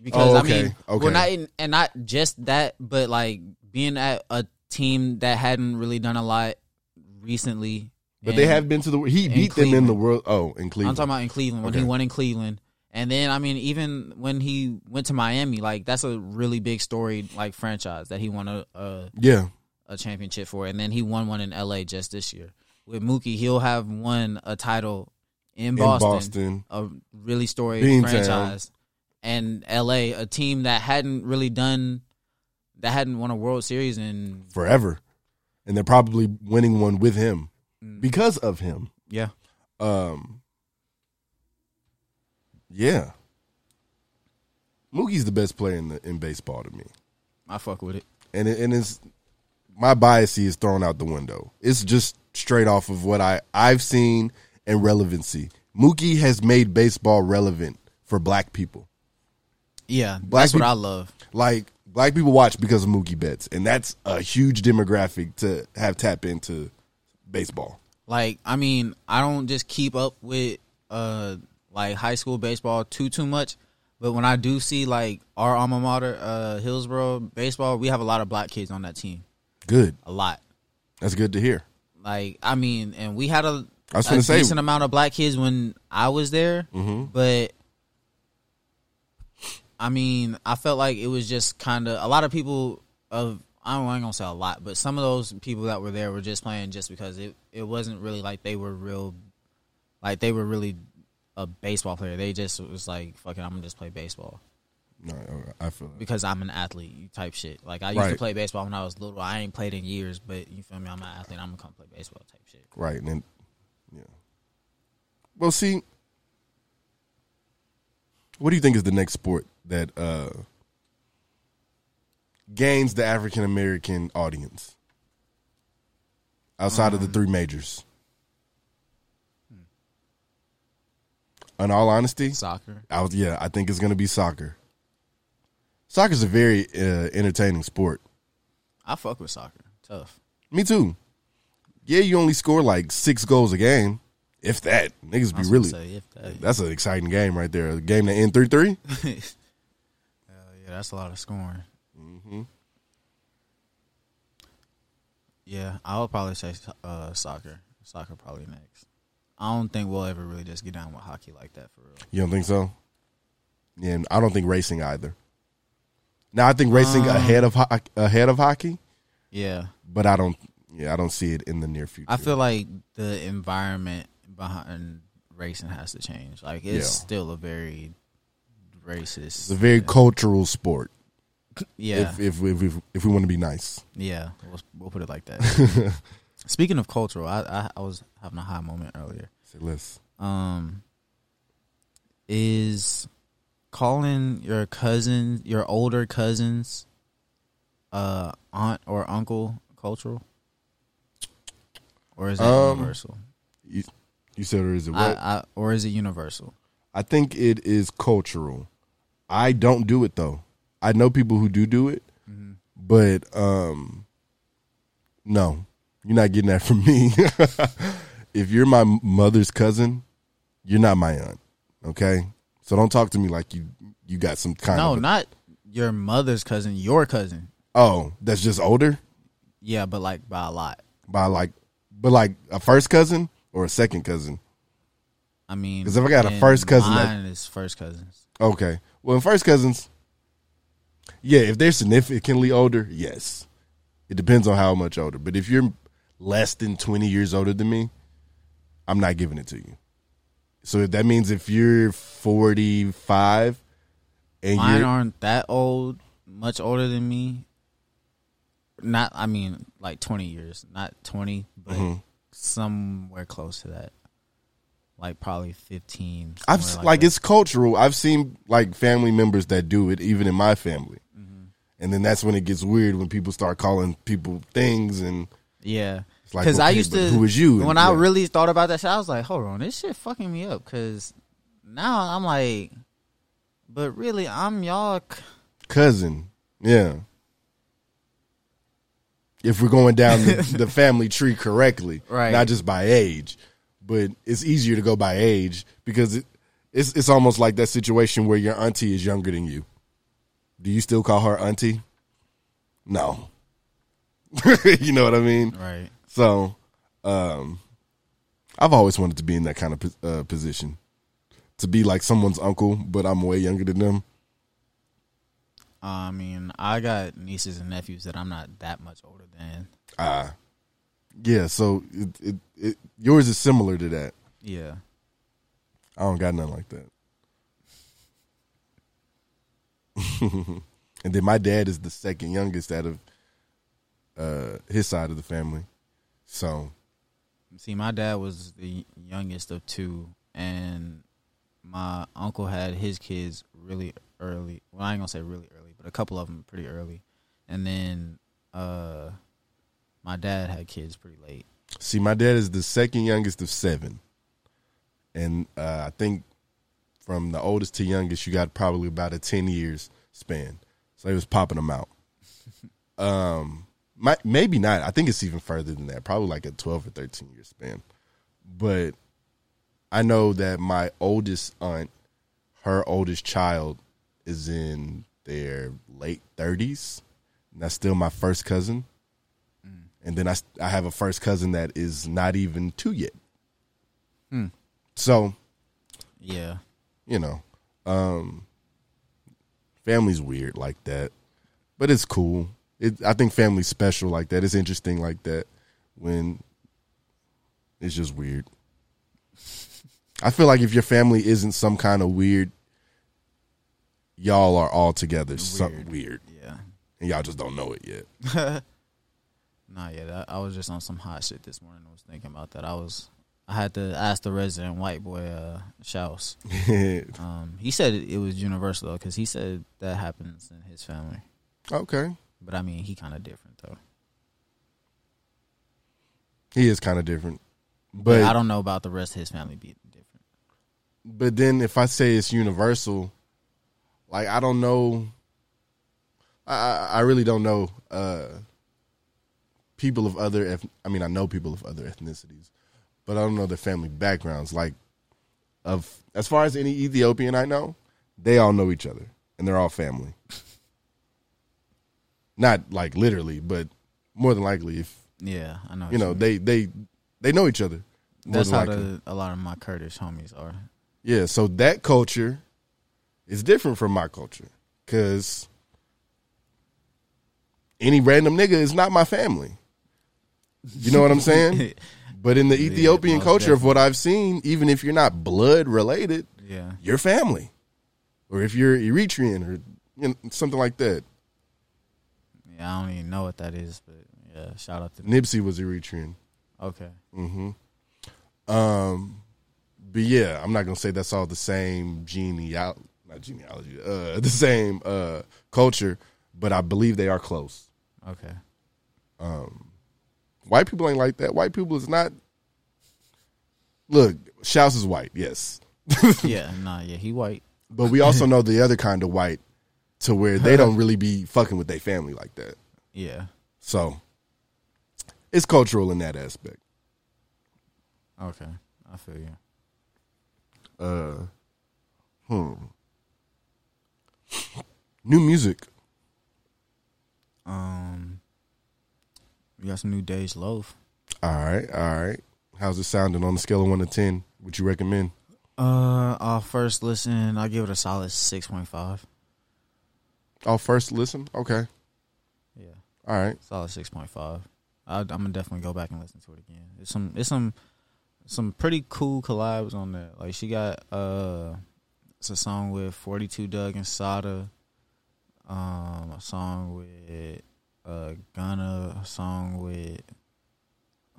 because Oh, I mean, okay. well, not in, and not just that, but like being at a team that hadn't really done a lot recently. But they have been to the. He beat them in the world. Oh, in Cleveland. I'm talking about in Cleveland when Okay. he won in Cleveland, and then I mean even when he went to Miami, like that's a really big story, like franchise that he won a, a Yeah, a championship for, and then he won one in L.A. just this year. With Mookie, he'll have won a title in Boston, Boston. a really storied Beantown. franchise, and L.A. a team that hadn't really done that hadn't won a World Series in forever, and they're probably winning one with him Mm. because of him. yeah Um, yeah, Mookie's the best player in the in baseball to me, I fuck with it. and it, and it's my bias is thrown out the window. It's just straight off of what I I've seen and relevancy. Mookie has made baseball relevant for black people. Yeah, Black that's what I love. Like black people watch because of Mookie Betts, and that's a huge demographic to have tap into baseball. Like, I mean, I don't just keep up with uh like high school baseball too too much, but when I do see like our alma mater, uh Hillsboro baseball, we have a lot of black kids on that team. Good, A lot. that's good to hear. Like, I mean, and we had a, I was a gonna say- decent amount of black kids when I was there, Mm-hmm. but I mean, I felt like it was just kind of a lot of people of I don't I ain't gonna say a lot, but some of those people that were there were just playing just because it it wasn't really like they were real, like they were really a baseball player. They just was like, "Fucking, I'm gonna just play baseball No, I feel that. because I'm an athlete." Type shit. Like I used to play baseball when I was little. I ain't played in years, but you feel me? I'm an athlete. I'm gonna come play baseball. Type shit. Right, and then yeah. Well, see, what do you think is the next sport that uh gains the African American audience outside of the three majors? In all honesty, Soccer. I was yeah, I think it's going to be soccer. Soccer's a very uh, entertaining sport. I fuck with soccer. Tough. Me too. Yeah, you only score like six goals a game, if that. Niggas be really. say, if that- That's an exciting game right there. A game that end three three. yeah, that's a lot of scoring. Mm-hmm. Yeah, I would probably say uh, soccer. Soccer probably next. I don't think we'll ever really just get down with hockey like that for real. You don't think so? Yeah, and I don't think racing either. Now I think racing Um, ahead of ho- ahead of hockey, Yeah, but I don't. Yeah, I don't see it in the near future. I feel like the environment behind racing has to change. Like it's Yeah. still a very racist. it's a very cultural sport Yeah. If if if if, if we want to be nice. Yeah, we'll, we'll put it like that. Speaking of cultural, I, I I was having a high moment earlier. Say less. Um, is calling your cousin, your older cousins, uh, aunt or uncle cultural, or is it Um, universal? You, you said or is it what? I, or is it universal? I think it is cultural. I don't do it though. I know people who do do it, but um, no, you're not getting that from me. if you're my mother's cousin, you're not my aunt. Okay, so don't talk to me like you you got some kind No, of a- not your mother's cousin, your cousin. oh that's just older Yeah, but like by a lot. by like, but like a first cousin or a second cousin. I mean, because if I got a first cousin that- mine is first cousins. Okay. Well, in first cousins, yeah, if they're significantly older, yes. It depends on how much older. But if you're less than 20 years older than me, I'm not giving it to you. So that means if you're 45 and Mine aren't that old, much older than me. Not, I mean, like twenty years, not twenty, but Mhm. somewhere close to that. Like probably fifteen. I've somewhere like, it's cultural. I've seen like family members that do it, even in my family. Mm-hmm. And then that's when it gets weird when people start calling people things and Yeah, It's like, because I used to, to. was you? When And- I yeah. really thought about that shit, I was like, "Hold on, this shit fucking me up." Because now I'm like, but really, I'm y'all. c- cousin. Yeah. If we're going down the, the family tree correctly, Right. Not just by age, but it's easier to go by age because it, it's it's almost like that situation where your auntie is younger than you. Do you still call her auntie? No. you know what I mean? Right. So, um, I've always wanted to be in that kind of uh, position, to be like someone's uncle, but I'm way younger than them. I mean, I got nieces and nephews that I'm not that much older than. Ah, yeah. So it, it, it yours is similar to that. Yeah. I don't got nothing like that. and then my dad is the second youngest out of uh, his side of the family. So See, my dad was the youngest of two, and my uncle had his kids really early. Well, I ain't gonna say really early, but a couple of them pretty early. And then uh, my dad had kids pretty late. see, my dad is the second youngest of seven, and uh, I think from the oldest to youngest, you got probably about a ten years span. So he was popping them out. um, my, maybe not. I think it's even further than that. Probably like a twelve or thirteen year span. But I know that my oldest aunt, her oldest child, is in their late thirties. And that's still my first cousin. And then I I have a first cousin that is not even two yet. Hmm. So Yeah. you know, um, family's weird like that, but it's cool. It, I think family's special like that. It's interesting like that when it's just weird. I feel like if your family isn't some kind of weird, y'all are all together something weird, Yeah. and y'all just don't know it yet. Nah, yeah. I, I was just on some hot shit this morning. I was thinking about that. I was. I had to ask the resident white boy, uh, Shouse. um, he said it, it was universal though, because he said that happens in his family. okay, But I mean, he kind of different though. he is kind of different, But but I don't know about the rest of his family being different. But then if I say it's universal, like I don't know, I I really don't know uh, people of other. Eth- I mean, I know people of other ethnicities, but I don't know their family backgrounds. Like of as far as any Ethiopian I know, they all know each other and they're all family. Not like literally, but more than likely, if Yeah, I know. you know, mean. they they they know each other. That's how the, a lot of my Kurdish homies are. Yeah, so that culture is different from my culture because any random nigga is not my family. You know what I'm saying? but in the Yeah, Ethiopian culture of what I've seen, even if you're not blood related, Yeah. you're family. Or if you're Eritrean or you know, something like that. Yeah, I don't even know what that is, but yeah, shout out to. Nipsey was Eritrean. Okay. hmm Um, but yeah, I'm not gonna say that's all the same genealogy, not genealogy, uh, the same uh culture, but I believe they are close. Okay. Um, white people ain't like that. White people is not. Look, Shouse is white, yes, yeah, nah, yeah, he white. but we also know the other kind of white, to where they don't really be fucking with their family like that. Yeah. So it's cultural in that aspect. Okay. I feel you. Uh, hmm. New music. Um, we got some new Dej Loaf. All right, all right. How's it sounding on the scale of one to ten? Would you recommend? Uh, our first listen, I'll give it a solid six point five. Oh, first listen. Okay. Yeah. All right. Solid six point five. I'm gonna definitely go back and listen to it again. It's some, it's some, some pretty cool collabs on there. Like she got uh, it's a song with Forty Two Dugg and Sada. Um, a song with uh Gunna. A song with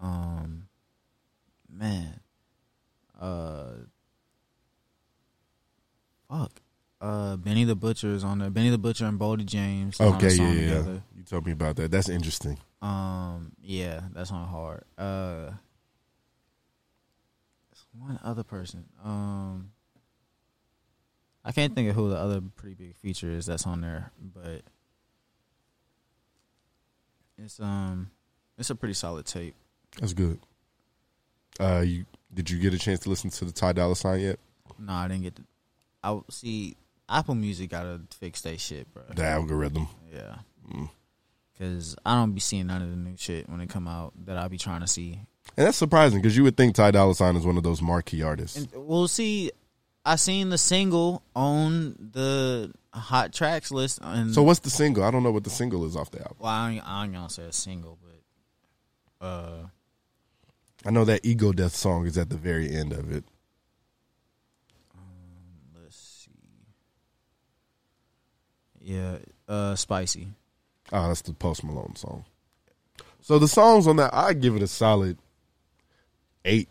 um, man, uh, fuck. Uh, Benny the Butcher is on there. Benny the Butcher and Boldy James. Okay. Yeah, song yeah. together. You told me about that. That's interesting. Um, yeah, that's on hard. Uh, one other person. Um, I can't think of who the other pretty big feature is that's on there, but it's um, it's a pretty solid tape. That's good. Uh, you did you get a chance to listen to the Ty Dolla Sign yet? No, I didn't get to. I see. Apple Music gotta fix that shit, bro. The algorithm. Yeah, Mm. because I don't be seeing none of the new shit when it come out that I'll be trying to see. And that's surprising because you would think Ty Dolla Sign is one of those marquee artists. And we'll see. I seen the single on the hot tracks list. And so what's the single? I don't know what the single is off the album. Well, I ain't, I ain't gonna say a single, but uh, I know that Ego Death song is at the very end of it. let's see. Yeah, uh, spicy. Oh, that's the Post Malone song. So the songs on that, I give it a solid eight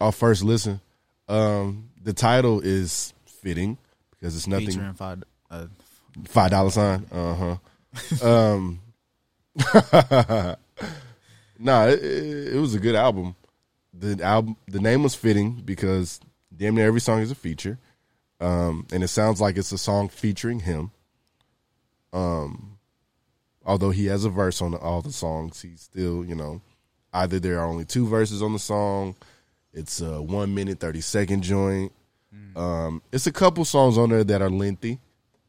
off first listen. Um, the title is fitting because it's nothing. Featuring five. Uh, Five dollar sign. Uh huh. um, nah, it, it, it was a good album. The album, the name was fitting because damn near every song is a feature, um, and it sounds like it's a song featuring him. Um, although he has a verse on all the songs, he's still, you know, either there are only two verses on the song. It's a one minute thirty second joint. Um, it's a couple songs on there that are lengthy.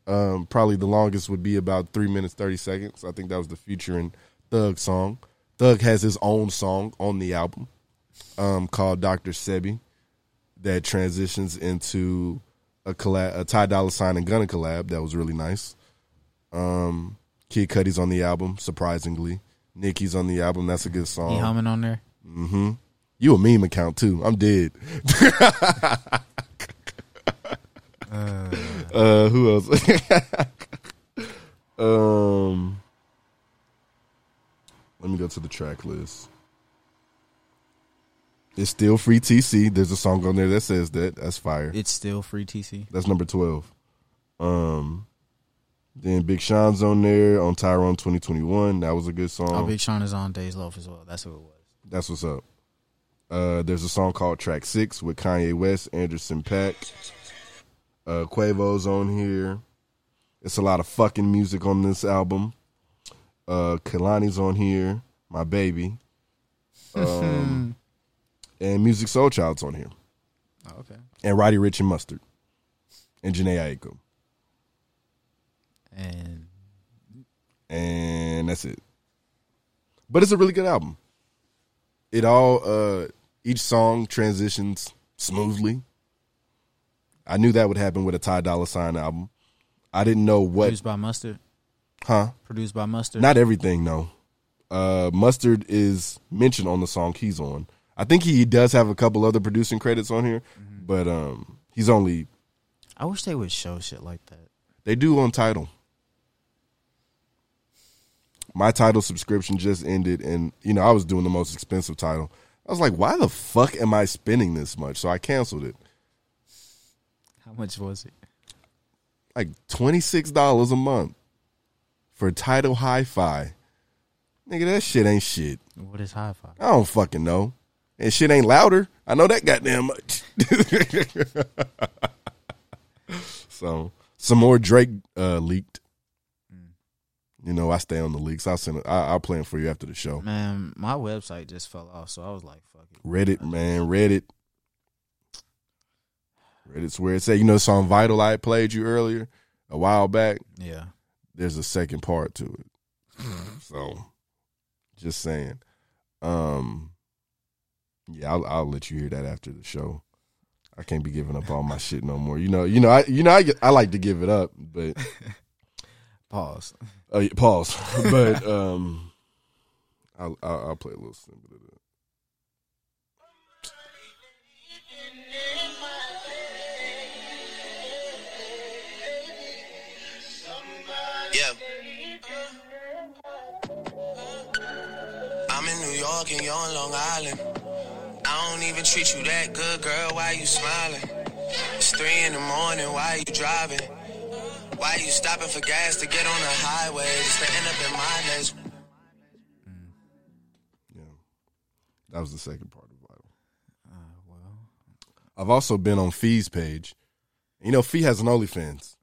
Um, probably the longest would be about three minutes thirty seconds. I think that was the featuring Thug song. Thug has his own song on the album um, called Doctor Sebi that transitions into a collab, a Ty Dolla Sign and Gunna collab that was really nice. Um, Kid Cudi's on the album, surprisingly. Nicki's on the album. That's a good song. he humming on there. Mm-hmm. You a meme account too. I'm dead. uh, who else? um, let me go to the track list. It's still free TC. There's a song on there that says that. That's fire. It's still free TC. That's number twelve. Um, then Big Sean's on there on Tyrone 2021. That was a good song. Oh, Big Sean is on Dej Loaf as well. That's who it was. That's what's up. Uh, there's a song called Track Six with Kanye West, Anderson .Paak. Uh, Quavo's on here. It's a lot of fucking music on this album. Uh, Kehlani's on here, my baby. Um, and Musiq Soulchild's on here. Oh, okay. And Roddy Ricch and Mustard. And Jhené Aiko. And and that's it. But it's a really good album. It all uh each song transitions smoothly. I knew that would happen with a Ty Dolla Sign album. I didn't know what produced by Mustard. huh? Produced by Mustard. Not everything, no. Uh Mustard is mentioned on the song he's on. I think he does have a couple other producing credits on here, but um he's only I wish they would show shit like that. they do on Tidal. my Tidal subscription just ended, and you know I was doing the most expensive Tidal. I was like, why the fuck am I spending this much? So I canceled it. How much was it? Like twenty six dollars a month for Tidal hi-fi. Nigga, that shit ain't shit. What is high five? I don't fucking know. And shit ain't louder. I know that goddamn much. so some more Drake uh, leaked. You know, I stay on the leaks. I'll send it. I, I'll play them for you after the show. Man, my website just fell off, so I was like, "Fuck it." Reddit, man, Reddit. Reddit's where it's at. You know, the song "Vital" I played you earlier a while back. Yeah. There's a second part to it. so, just saying. Um, yeah, I'll, I'll let you hear that after the show. I can't be giving up all my shit no more. You know, you know, I you know I I like to give it up, but Pause. Uh, yeah, pause. but um, I'll, I'll I'll play a little snippet of that. Yeah. I'm in New York and you're on Long Island. I don't even treat you that good, girl. Why you smiling? It's three in the morning. Why you driving? Why you stopping for gas to get on the highway just to end up in my legs? That was the second part of Vital. Uh, well, I've also been on Fee's page. You know, Fee has an OnlyFans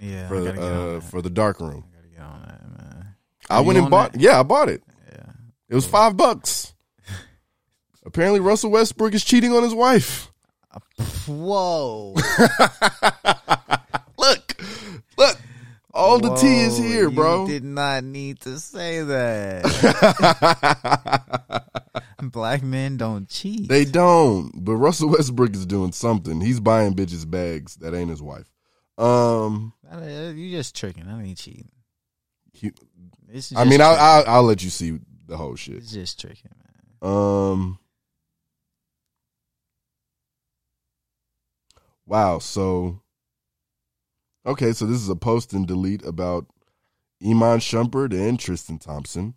Yeah, for I gotta get on uh, for the dark room. Get on that, man. I went and bought. that? Yeah, I bought it. Yeah. It was five bucks. Apparently, Russell Westbrook is cheating on his wife. Whoa. All the tea is Whoa, here, you bro. Did not need to say that. Black men don't cheat. They don't. But Russell Westbrook is doing something. He's buying bitches bags that ain't his wife. Um, Uh, You just tricking. I ain't cheating. he- I mean, I'll. I'll I'll let you see the whole shit. It's just tricking, man. Um. Wow. So. Okay, so this is a post and delete about Iman Shumpert and Tristan Thompson.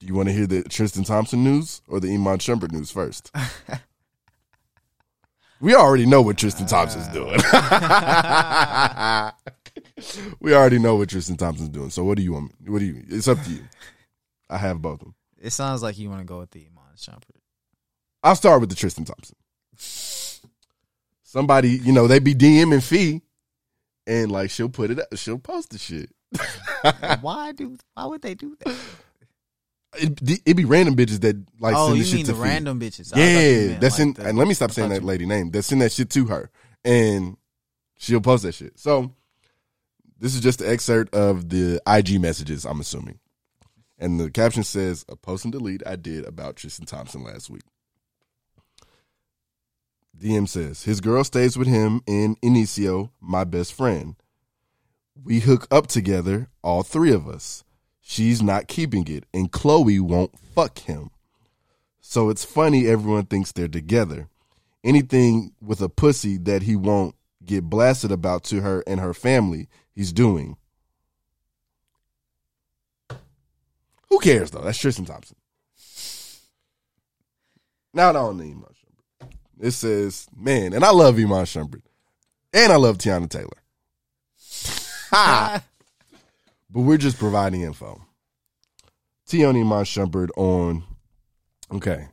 Do you want to hear the Tristan Thompson news or the Iman Shumpert news first? we already know what Tristan Thompson's uh. doing. we already know what Tristan Thompson's doing. So what do you want? What do you? It's up to you. I have both of them. It sounds like you want to go with the Iman Shumpert. I'll start with the Tristan Thompson. Somebody, you know, they be DMing Fee, and like she'll put it, up, she'll post the shit. why do? Why would they do that? It, it be random bitches that like Oh, send you the shit mean to the random bitches. Yeah, that's like, in. the- and let me stop saying that lady name. That send that shit to her, and she'll post that shit. So this is just an excerpt of the IG messages. I'm assuming, and the caption says, "A post and delete I did about Tristan Thompson last week." DM says his girl stays with him in Inicio, my best friend. We hook up together, all three of us. She's not keeping it, and Khloé won't fuck him. So it's funny everyone thinks they're together. Anything with a pussy that he won't get blasted about to her and her family, he's doing. Who cares though? That's Tristan Thompson. Now on the Iman Shumpert. It says, man, and I love Iman Shumpert. And I love Teyana Taylor. Ha! but we're just providing info. T on Iman Shumpert on okay.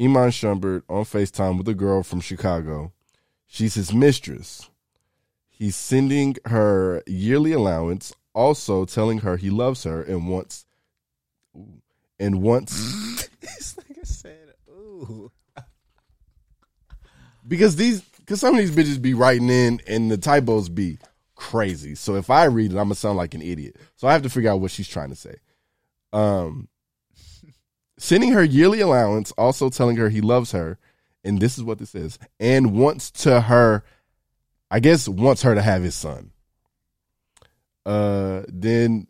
Iman Shumpert on FaceTime with a girl from Chicago. She's his mistress. He's sending her yearly allowance, also telling her he loves her and wants and wants Like I said, "Ooh." Because these because some of these bitches be writing in and the typos be crazy. So if I read it, I'm gonna sound like an idiot. So I have to figure out what she's trying to say. Um, sending her yearly allowance, also telling her he loves her, and this is what this is, and wants to her, I guess wants her to have his son. Uh, then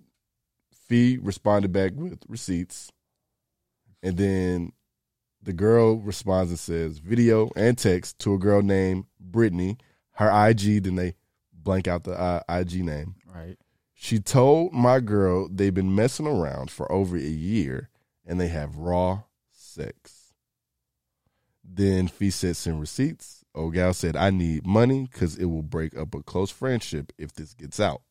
Fee responded back with receipts, and then the girl responds and says video and text to a girl named Brittany, her IG. Then they blank out the uh, IG name. Right. She told my girl they've been messing around for over a year and they have raw sex. Then Fee said send receipts. Old gal said I need money because it will break up a close friendship if this gets out.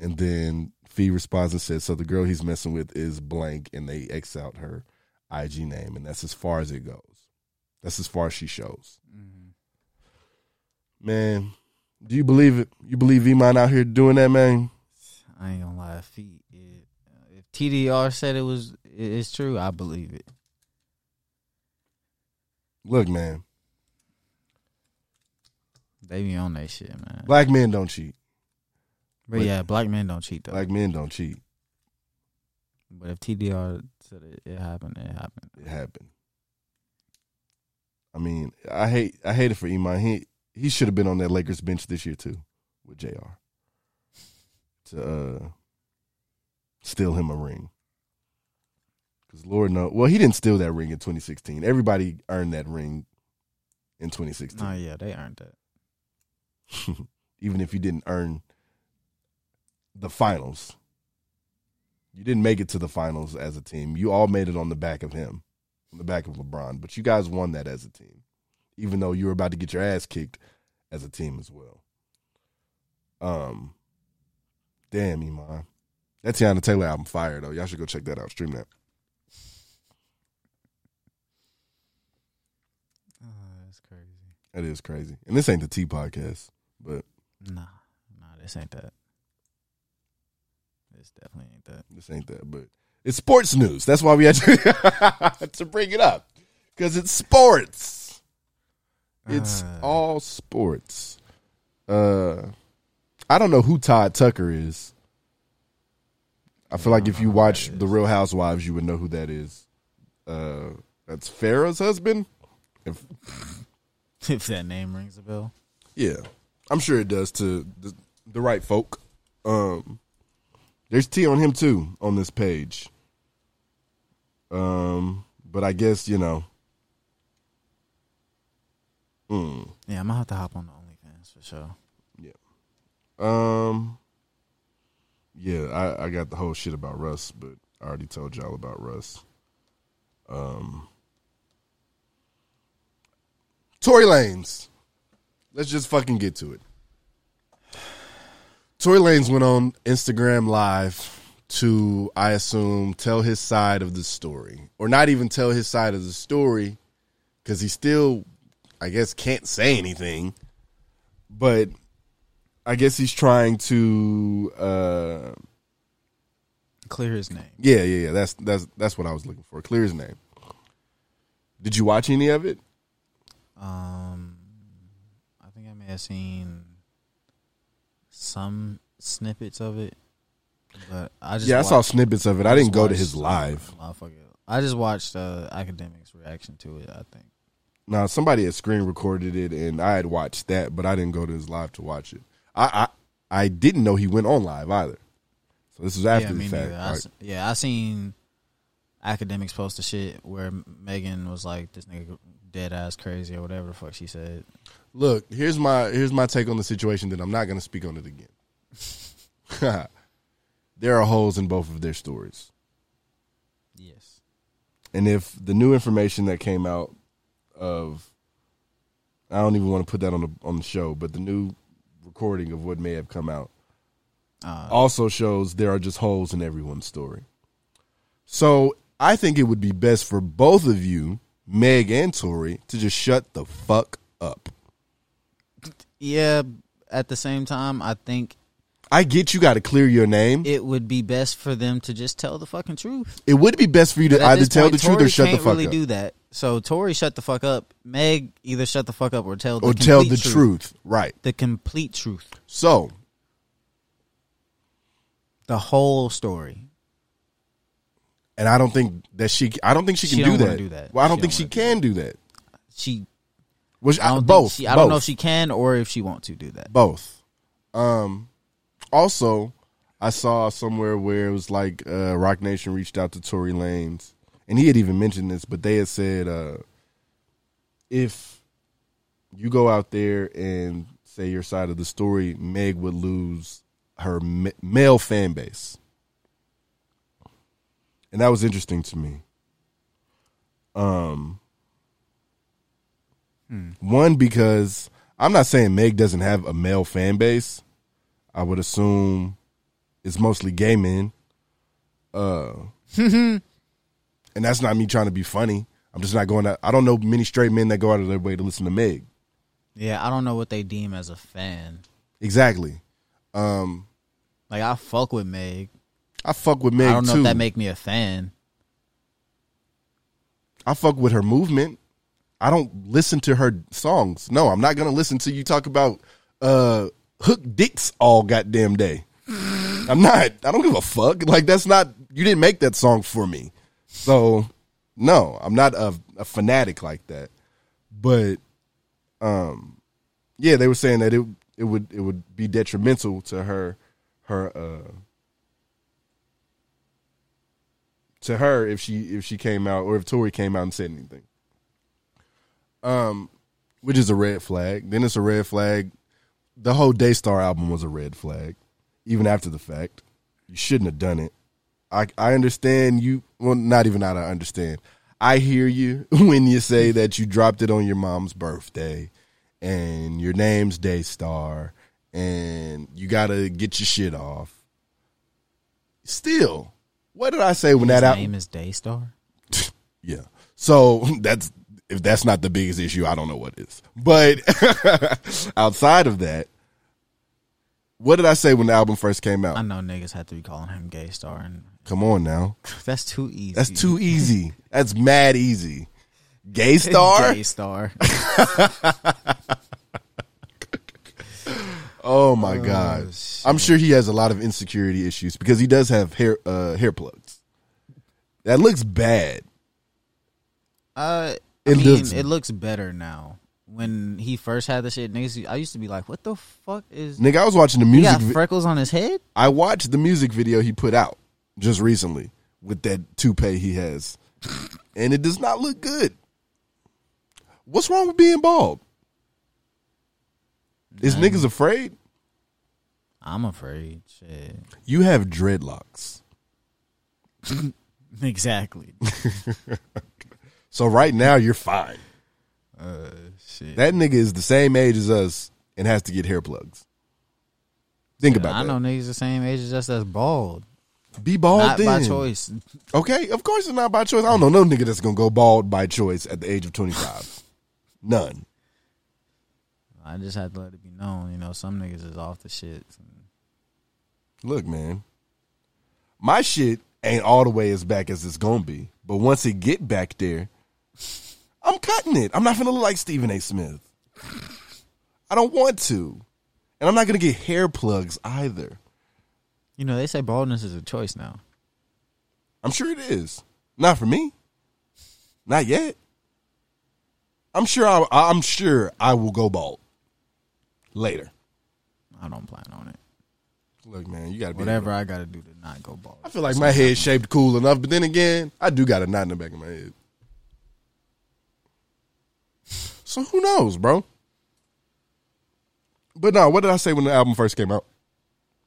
And then Fee responds and says, So the girl he's messing with is blank, and they X out her IG name, and that's as far as it goes. That's as far as she shows. Mm-hmm. Man, do you believe it? You believe Iman out here doing that, man? I ain't gonna lie. If he, if, if TDR said it was, it's true. I believe it. Look, man, They be on that shit, man. black men don't cheat. But yeah, black men don't cheat though. Black men don't cheat. but if TDR said it, it happened, it happened. It happened. I mean, I hate I hate it for Iman. He he should have been on that Lakers bench this year too with JR to uh steal him a ring. Cuz Lord no. Well, he didn't steal that ring in 2016. Everybody earned that ring in 2016. Oh yeah, they earned that. Even if you didn't earn the finals. You didn't make it to the finals as a team. You all made it on the back of him, on the back of LeBron. But you guys won that as a team, even though you were about to get your ass kicked as a team as well. Um, damn, Iman. That Teyana Taylor album fire though. Y'all should go check that out. Stream that. Oh, that's crazy. That is crazy. And this ain't the T podcast, but Nah, nah, this ain't that. This definitely ain't that. This ain't that, but it's sports news. That's why we had to, to bring it up because it's sports. It's Ah. all sports. Uh, I don't know who Todd Tucker is. I feel like if you watch The Real Housewives, you would know who that is. Uh, that's Farrah's husband. If, If that name rings a bell. yeah, I'm sure it does to the, the right folk. Um, there's tea on him too on this page. Um, but I guess you know. Mm, Yeah, I'm gonna have to hop on the OnlyFans for sure. Yeah. Um. Yeah, I, I got the whole shit about Russ, but I already told y'all about Russ. Um. Tory Lanez. Let's just fucking get to it. Tory Lanez went on Instagram Live to, I assume, tell his side of the story, or not even tell his side of the story, because he still, I guess, can't say anything. But I guess he's trying to, uh, Clear his name. yeah, yeah, yeah. That's that's that's what I was looking for. Clear his name. Did you watch any of it? Um, I think I may have seen some snippets of it, but I just Yeah, I saw snippets of it. I didn't go to his live. I just watched uh, Akademiks' reaction to it. I think. Now somebody had screen recorded it, and I had watched that, but I didn't go to his live to watch it. I I, I didn't know he went on live either. So this was after yeah, the fact. I yeah, I seen Akademiks post a shit where Megan was like, "This nigga dead ass crazy" or whatever the fuck she said. Look, here's my here's my take on the situation. That I'm not going to speak on it again. there are holes in both of their stories. Yes. And if the new information that came out of I don't even want to put that on the on the show, but the new recording of what may have come out Uh, also shows there are just holes in everyone's story. So I think it would be best for both of you, Meg and Tory, to just shut the fuck up. Yeah. At the same time, I think I get you got to clear your name. it would be best for them to just tell the fucking truth. It would be best for you to at either this tell point, the truth or Tory shut the can't fuck really up, do that. So Tory shut the fuck up. Meg either shut the fuck up or tell the or tell the truth. Right. The complete truth. So The whole story. and I don't think that she. I don't think she can do, don't that. do that. Well, I don't She think don't she wanna can do that. She Which I don't both. She, I don't know if she can or if she want to do that. both. Um, also, I saw somewhere where it was like uh, Roc Nation reached out to Tory Lanez, and he had even mentioned this, but they had said uh, if you go out there and say your side of the story, Meg would lose her ma- male fan base. And that was interesting to me. Um, one because I'm not saying Meg doesn't have a male fan base. I would assume it's mostly gay men. Uh, and that's not me trying to be funny. I'm just not going to. I don't know many straight men that go out of their way to listen to Meg. Yeah, I don't know what they deem as a fan. Exactly. Um, Like I fuck with Meg. I fuck with Meg I don't know too. if that make me a fan. I fuck with her movement. I don't listen to her songs. No, I'm not gonna listen to you talk about uh hook dicks all goddamn day. I'm not. I don't give a fuck. Like that's not. You didn't make that song for me. So no, I'm not a, a fanatic like that. But um, yeah, they were saying that it it would it would be detrimental to her her uh to her if she if she came out or if Tory came out and said anything. Um, which is a red flag. Then it's a red flag. The whole Daystar album was a red flag, even after the fact. You shouldn't have done it. I I understand you. Well, not even that. I understand. I hear you when you say that you dropped it on your mom's birthday, and your name's Daystar, and you got to get your shit off. Still, what did I say when His that name album? is Daystar. Yeah. So that's if that's not the biggest issue, I don't know what is. But outside of that, what did I say when the album first came out? I know niggas had to be calling him Gay Star, and Come on now. that's too easy. That's too easy. That's mad easy. Gay star? Gay Star. Oh my god. I'm sure he has a lot of insecurity issues because he does have hair uh, hair plugs. That looks bad. Uh, I It mean, looks- it looks better now. When he first had the shit, niggas, I used to be like, "What the fuck is?" Nigga, I was watching the He music got vi- freckles on his head. I watched the music video he put out just recently with that toupee he has. And it does not look good. What's wrong with being bald? Is niggas afraid? I'm afraid. Shit. You have dreadlocks. Exactly. So right now you're fine. uh, shit. That nigga is the same age as us and has to get hair plugs. Think about I that. I know niggas the same age as us that's bald. Be bald Not by then. choice. Okay, of course it's not by choice. I don't know no nigga that's gonna go bald by choice at the age of 25. None. I just had to let it be known. You know, some niggas is off the shit. Look, man, my shit ain't all the way as back as it's gonna be. But once it get back there, I'm cutting it. I'm not gonna look like Stephen A. Smith. I don't want to, and I'm not gonna get hair plugs either. You know, they say baldness is a choice now. I'm sure it is. Not for me. Not yet. I'm sure. I, I'm sure I will go bald later. I don't plan on it. Look, man, you got to be Whatever I got to do to not go bald. I feel like my head's shaped cool enough, but then again, I do got a knot in the back of my head. So who knows, bro? But no, what did I say when the album first came out?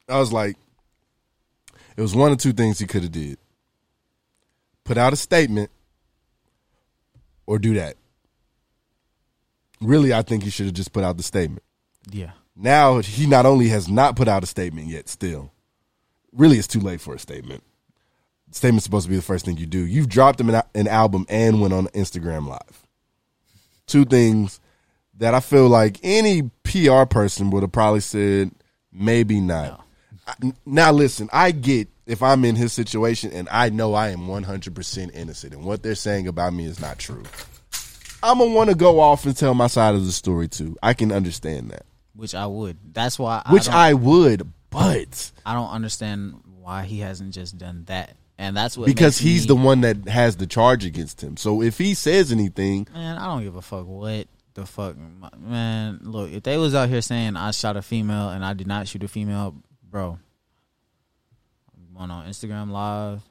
I was like, it was one or two things he could have did. Put out a statement or do that. Really, I think he should have just put out the statement. Yeah. Now he not only has not put out a statement yet, still, really it's too late for a statement. Statement's supposed to be the first thing you do. You've dropped him an, an album and went on Instagram Live. Two things that I feel like any PR person would have probably said maybe not. I- now listen, I get if I'm in his situation and I know I am 100% innocent and what they're saying about me is not true. I'm gonna want to go off and tell my side of the story too. I can understand that. Which I would. That's why. I Which I, I, would, but I don't understand why he hasn't just done that. And that's what because he's me- the one that has the charge against him. So if he says anything, Man, I don't give a fuck what the fuck. Man, look, if they was out here saying I shot a female and I did not shoot a female, bro, I'm going on Instagram Live.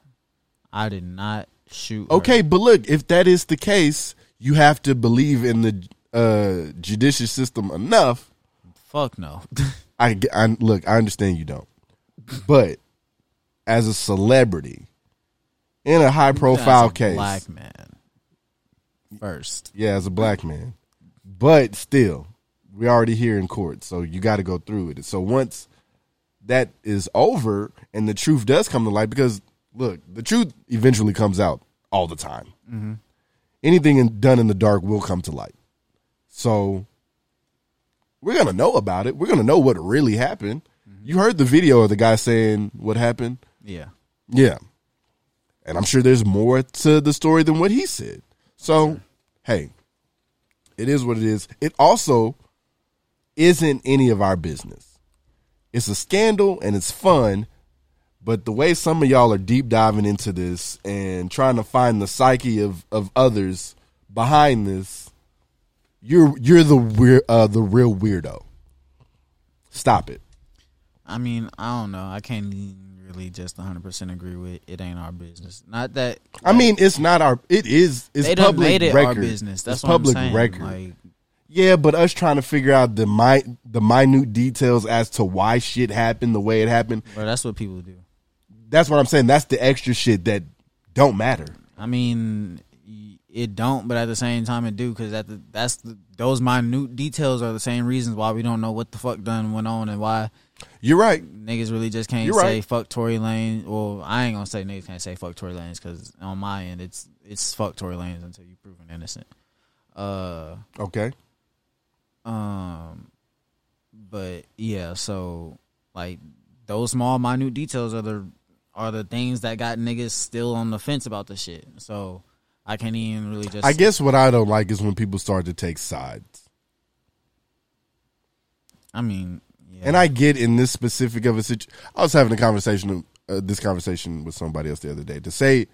I did not shoot. her. okay, but look, if that is the case, you have to believe in the uh, judicial system enough Fuck no. I, I look, I understand you don't, but as a celebrity in a high profile As a case, black man. First, yeah, as a black man, but still, we're already here in court, so you got to go through it. So once that is over and the truth does come to light, because look, the truth eventually comes out all the time. Mhm. Anything in, done in the dark will come to light. So we're gonna know about it. We're gonna know what really happened. You heard the video of the guy saying what happened. yeah. Yeah. And I'm sure there's more to the story than what he said. So, hey, it is what it is. It also isn't any of our business. It's a scandal and it's fun, but the way some of y'all are deep diving into this and trying to find the psyche of, of others behind this, you're you're the weir- uh, the real weirdo. Stop it. I mean, I don't know. I can't really just 100 percent agree with it. Ain't our business. Not that I mean, it's not our. It is. It's They public made it record. our business. That's it's what I'm public saying. record. Like- yeah, but us trying to figure out the mi- the minute details as to why shit happened the way it happened. But that's what people do. That's what I'm saying. That's the extra shit that don't matter. I mean, it don't, but at the same time, it do because that that's the, those minute details are the same reasons why we don't know what the fuck done went on and why. You're right. Niggas really just can't You're say right. fuck Tory Lane. Well, I ain't gonna say niggas can't say fuck Tory Lanez because on my end, it's it's fuck Tory Lanez until you proven innocent. Uh, Okay. um, but yeah, so like those small minute details are the are the things that got niggas still on the fence about the shit. So I can't even really just. I guess what I don't like is when people start to take sides. I mean, yeah. And I get in this specific of a situation. I was having a conversation, uh, this conversation with somebody else the other day. To say,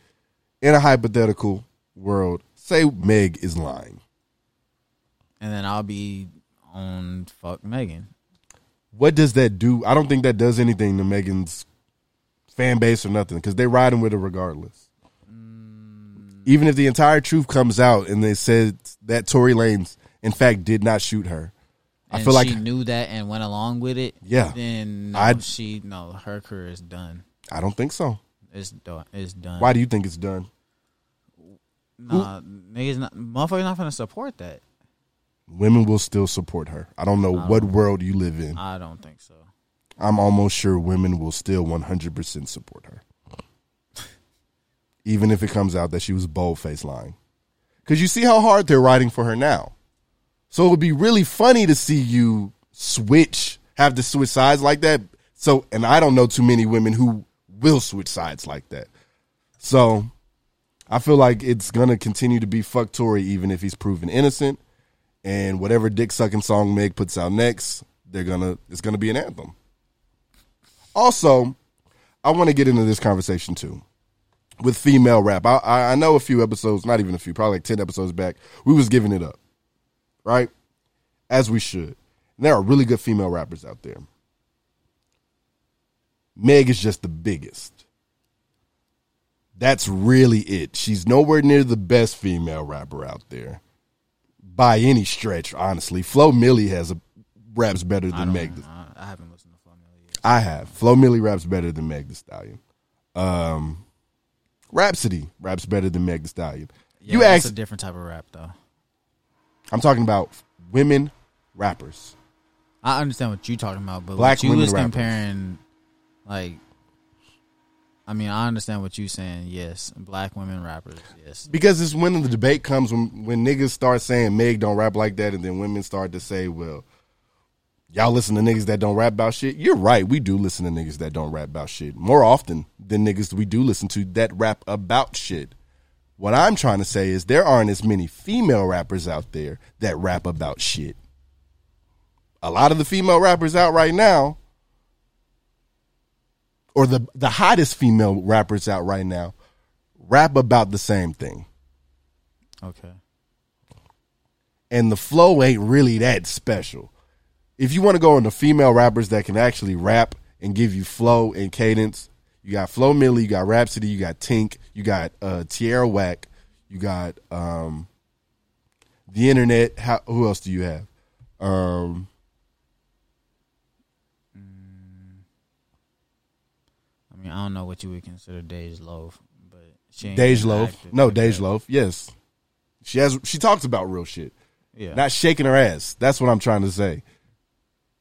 in a hypothetical world, say Meg is lying. and then I'll be on fuck Megan. What does that do? I don't think that does anything to Megan's fan base or nothing because they're riding with her regardless. Even if the entire truth comes out and they said that Tory Lanez, in fact, did not shoot her, I feel like she knew that and went along with it. Yeah. Then no, I'd- she no, her career is done. I don't think so. It's done. It's done. Why do you think it's done? Nah, niggas not motherfuckers not gonna support that. Women will still support her. I don't know what world you live in. I don't think so. I'm almost sure women will still 100% support her. Even if it comes out that she was bold face lying. Because you see how hard they're writing for her now. So it would be really funny to see you switch, have to switch sides like that. So, and I don't know too many women who will switch sides like that. So I feel like it's going to continue to be fuck Tory even if he's proven innocent. And whatever dick sucking song Meg puts out next, they're gonna it's gonna be an anthem. Also, I want to get into this conversation too with female rap. I, I know a few episodes, not even a few, probably like ten episodes back, we was giving it up, right? As we should. And there are really good female rappers out there. Meg is just the biggest. That's really it. She's nowhere near the best female rapper out there by any stretch, honestly. Flo Milli has a raps better than. Meg. I, I haven't listened to Flo Milli yet. I have. Flo Milli raps better than Meg the Stallion. Um, Rapsody raps better than Meg the Stallion. Yeah, you that's ask. a different type of rap though. I'm talking about women rappers. I understand what you're talking about, but Black you was rappers. comparing, like, I mean, I understand what you're saying. Yes, black women rappers. Yes, Because it's when the debate comes when when niggas start saying Meg don't rap like that, and then women start to say, "Well, y'all listen to niggas that don't rap about shit." You're right. We do listen to niggas that don't rap about shit more often than niggas we do listen to that rap about shit. What I'm trying to say is there aren't as many female rappers out there that rap about shit. A lot of the female rappers out right now, or the the hottest female rappers out right now, rap about the same thing. okay. and the flow ain't really that special. If you want to go into female rappers that can actually rap and give you flow and cadence, you got Flo Milli, you got Rapsody, you got Tink, you got uh, Tierra Whack. You got um, the internet. How, who else do you have? Um, I mean, I don't know what you would consider Dej Loaf, but she Dej Loaf. No, Dej Loaf. Yes, she has. She talks about real shit. Yeah, not shaking her ass. That's what I'm trying to say.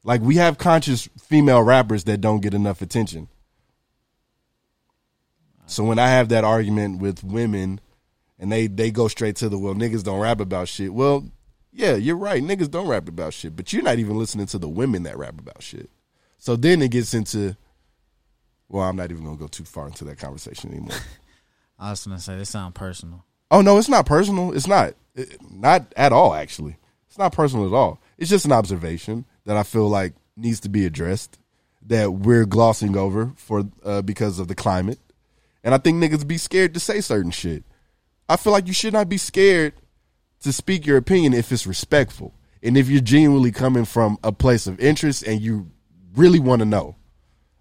Like we have conscious female rappers that don't get enough attention. So when I have that argument with women and they they go straight to the well niggas don't rap about shit. Well, yeah, you're right. Niggas don't rap about shit, but you're not even listening to the women that rap about shit. So then it gets into well, I'm not even going to go too far into that conversation anymore. I was gonna say this sound personal. Oh no, it's not personal. It's not. It- not at all. Actually, it's not personal at all. It's just an observation that I feel like needs to be addressed. That we're glossing over for uh, because of the climate, and I think niggas be scared to say certain shit. I feel like you should not be scared to speak your opinion if it's respectful and if you're genuinely coming from a place of interest and you really want to know.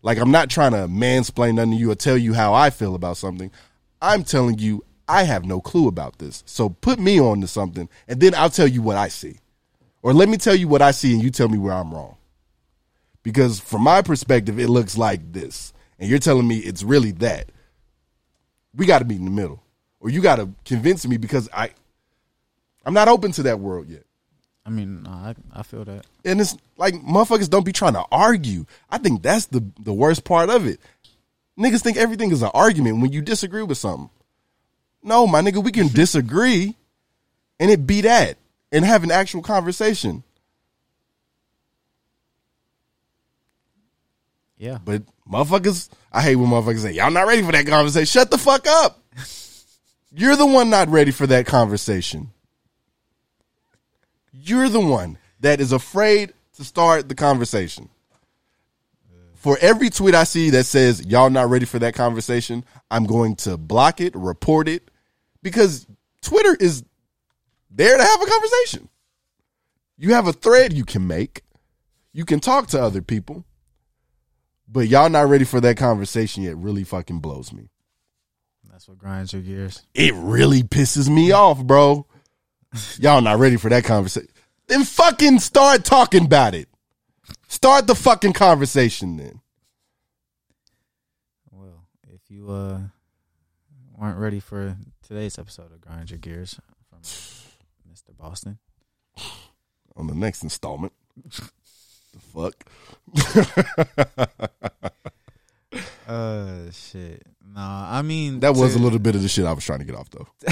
Like I'm not trying to mansplain nothing to you or tell you how I feel about something. I'm telling you I have no clue about this. So put me on to something and then I'll tell you what I see. Or let me tell you what I see and you tell me where I'm wrong. Because from my perspective it looks like this and you're telling me it's really that. We got to meet in the middle. Or you got to convince me because I I'm not open to that world yet. I mean, I I feel that. And it's like motherfuckers don't be trying to argue. I think that's the the worst part of it. Niggas think everything is an argument when you disagree with something. No, my nigga, we can disagree and it be that and have an actual conversation. Yeah. But motherfuckers, I hate when motherfuckers say, Y'all not ready for that conversation. Shut the fuck up. You're the one not ready for that conversation. You're the one that is afraid to start the conversation. For every tweet I see that says y'all not ready for that conversation, I'm going to block it, report it, because Twitter is there to have a conversation. You have a thread you can make. You can talk to other people. But y'all not ready for that conversation yet really fucking blows me. That's what grinds your gears. It really pisses me off, bro. Y'all not ready for that conversation. Then fucking start talking about it. Start the fucking conversation then. Well, if you uh weren't ready for today's episode of Grind Your Gears from Mr. Boston, On the next installment. the fuck? uh, shit. Nah, I mean That was to- a little bit of the shit I was trying to get off though.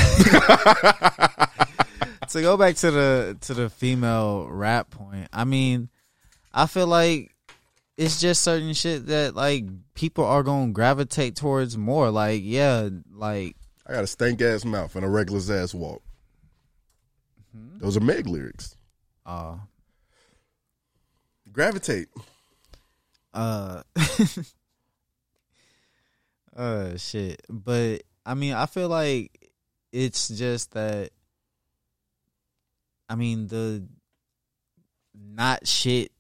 to go back to the to the female rap point. I mean, I feel like it's just certain shit that like people are gonna gravitate towards more. Like, yeah, like I got a stank ass mouth and a reckless ass walk. Those are Meg lyrics. uh Gravitate. uh uh shit but i mean i feel like it's just that i mean the not shit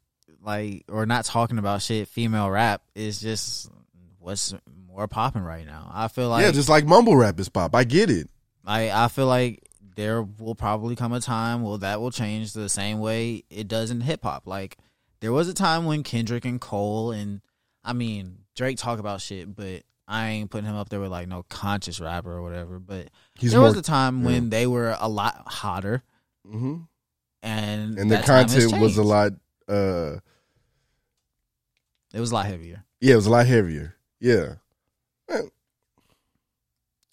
like or not talking about shit female rap is just what's more popping right now i feel like yeah, just like mumble rap is pop. I get it. I I feel like there will probably come a time well that will change the same way it does in hip hop. Like there was a time when Kendrick and Cole and I mean Drake talk about shit, but I ain't putting him up there with like no conscious rapper or whatever. But He's there was a time yeah. when they were a lot hotter, hmm and And the that time has content was a lot uh It was a lot heavier. yeah, it was a lot heavier. Yeah.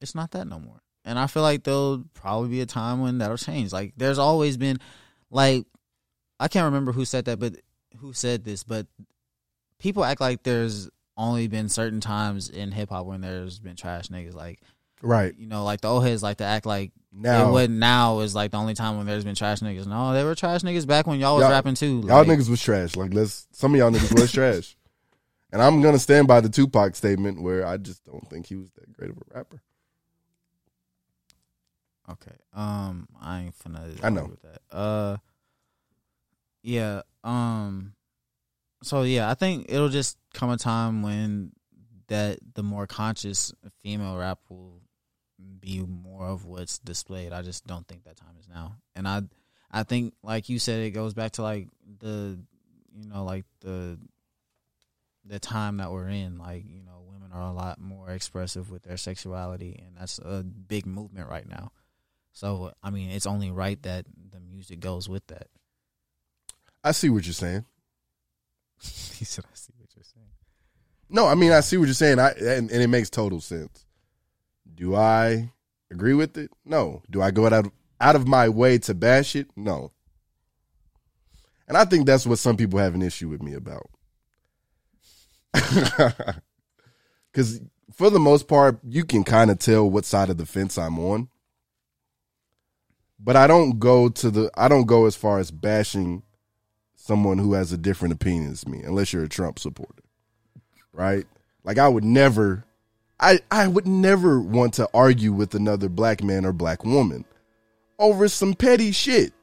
it's not that no more. And I feel like there'll probably be a time when that'll change. Like there's always been like I can't remember who said that, but who said this, but people act like there's only been certain times in hip hop when there's been trash niggas. Like Right. you know, like the old heads like to act like Now- it wasn't now is like the only time when there's been trash niggas. No, they were trash niggas back when y'all was Y'all- rapping too. Y'all Like, niggas was trash. Like let's some of y'all niggas was trash. And I'm gonna stand by the Tupac statement where I just don't think he was that great of a rapper. Okay. Um, I ain't finna. I know. with that. Uh, yeah. Um, so yeah, I think it'll just come a time when that the more conscious female rap will be more of what's displayed. I just don't think that time is now, and I, I think like you said, it goes back to like the, you know, like the, the time that we're in. Like you know, women women are a lot more expressive with their sexuality, and that's a big movement right now. So, I mean, it's only right that the music goes with that. I see what you're saying. he said, "I see what you're saying." No, I mean I see what you're saying. I and, and it makes total sense. Do I agree with it? No. Do I go out of, out of my way to bash it? No. And I think that's what some people have an issue with me about. Cuz for the most part, you can kind of tell what side of the fence I'm on. But I don't go to the I don't go as far as bashing someone who has a different opinion as me unless you're a Trump supporter. Right? Like I would never I I would never want to argue with another black man or black woman over some petty shit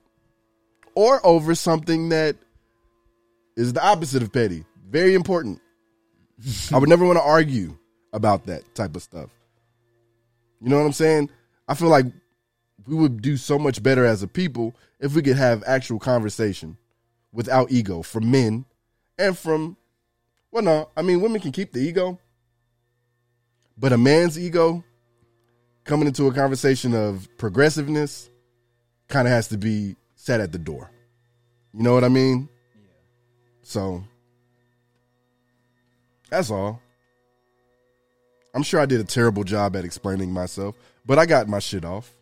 or over something that is the opposite of petty. Very important. I would never want to argue about that type of stuff. You know what I'm saying? I feel like we would do so much better as a people if we could have actual conversation without ego from men and from well no, I mean women can keep the ego. But a man's ego coming into a conversation of progressiveness kind of has to be set at the door. You know what I mean? Yeah. So that's all. I'm sure I did a terrible job at explaining myself, but I got my shit off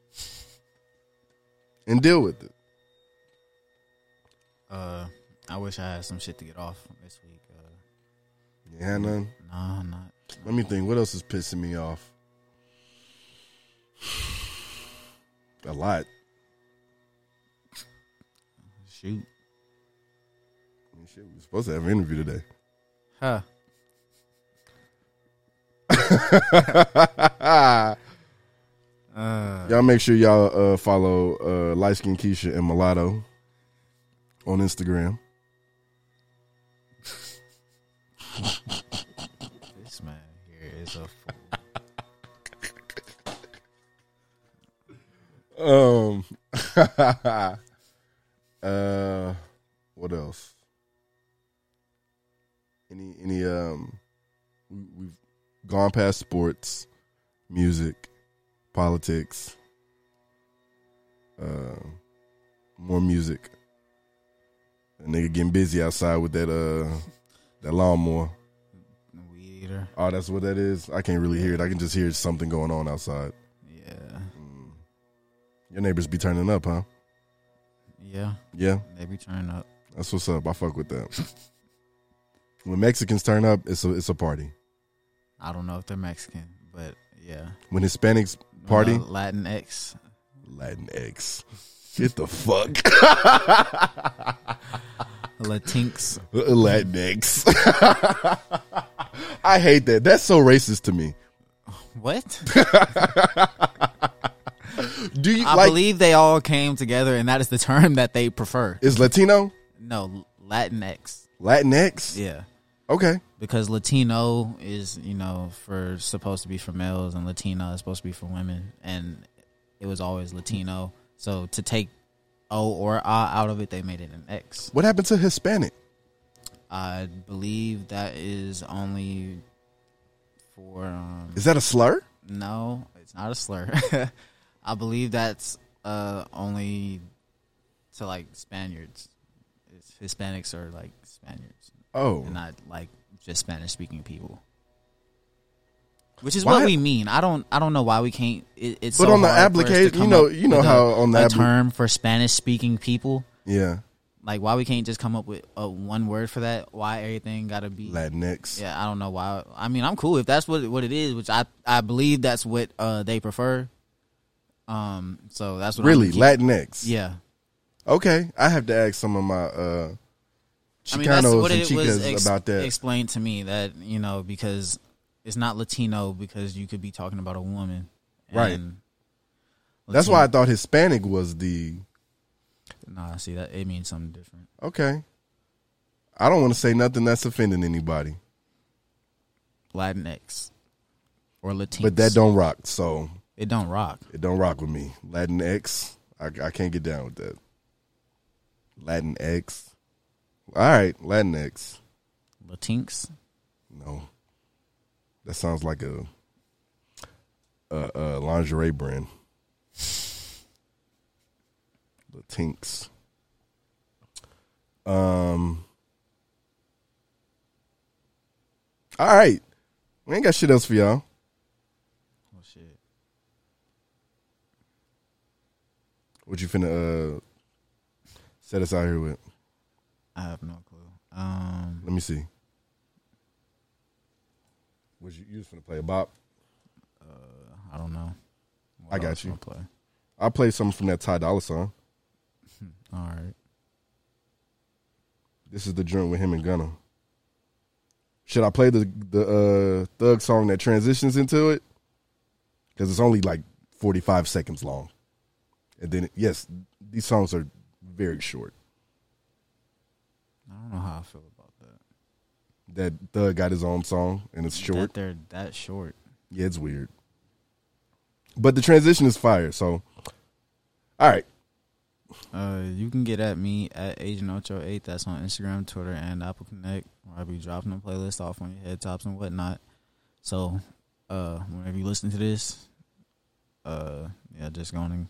and deal with it. Uh, I wish I had some shit to get off this week. Uh, Yeah, none. no, not. Let me think. What else is pissing me off? A lot. Shoot. I mean, shit, we were supposed to have an interview today. Huh. Uh, Y'all make sure y'all uh, follow uh, Light Skin Keisha and Mulatto on Instagram. this man here is a fool. Um, uh, what else? Any any um, we, we've gone past sports, music, politics, uh, more music. A nigga getting busy outside with that uh that lawnmower. Weed eater. Oh, that's what that is. I can't really hear it. I can just hear something going on outside. Yeah. Your neighbors be turning up, huh? Yeah. Yeah. They be turning up. That's what's up. I fuck with that. when Mexicans turn up, it's a it's a party. I don't know if they're Mexican, but yeah. When Hispanics party, Uh, Latin X. Latin X. Get the fuck. Latinx. Latinx. I hate that. That's so racist to me. What? Do you I like believe they all came together, and that is the term that they prefer. is Latino? No, Latinx. Latinx. Yeah, Okay. because Latino is you know for supposed to be for males, and Latina is supposed to be for women, and it was always Latino. So to take O or A out of it, they made it an X. What happened to Hispanic? I believe that is only for. Um, Is that a slur? No, it's not a slur. I believe that's uh, only to like Spaniards. It's Hispanics are like Spaniards, Oh. and not like just Spanish speaking people. Which is Why- what we mean. I don't. I don't know why we can't. It, it's But so on the application- you know- you know with a- how on appli- term for Spanish speaking people. Yeah. Like why we can't just come up with a one word for that? Why everything got to be Latinx. yeah, I don't know why. I mean, I'm cool if that's what what it is, which I I believe that's what uh they prefer. Um, so that's what I'm Really? Latinx? Yeah, Okay. I have to ask some of my uh I mean that's Chicanos what and it was chicas ex- about that. explained to me that you know because it's not Latino because you could be talking about a woman, Right. That's why I thought Hispanic was the Nah, see that it means something different. Okay. I don't want to say nothing that's offending anybody. Latinx or Latinx, But that don't rock, so it don't rock. it don't rock with me. Latin I can't get down with that. Latinx. All right, Latinx. Latinx. No. That sounds like a a, a lingerie brand. The Tinks. Um. All right, we ain't got shit else for y'all. Oh shit. What you finna uh set us out here with? I have no clue. Um, Let me see. Was you, you was finna play a bop? I don't know. What I got you. Play? I'll play something from that Ty Dolla song. All right. This is the joint with him and Gunna. Should I play the the uh, Thug song that transitions into it? Because it's only like forty five seconds long, and then yes, these songs are very short. I don't know how I feel about that. Thug got his own song and it's short. That they're that short. Yeah, it's weird. But the transition is fire. So, all right, Uh, you can get at me at Agent Ocho Eight. That's on Instagram, Twitter, and Apple Connect. Where I'll be dropping the playlist off on your head tops and whatnot. So, uh, whenever you listen to this, uh, yeah, just go on and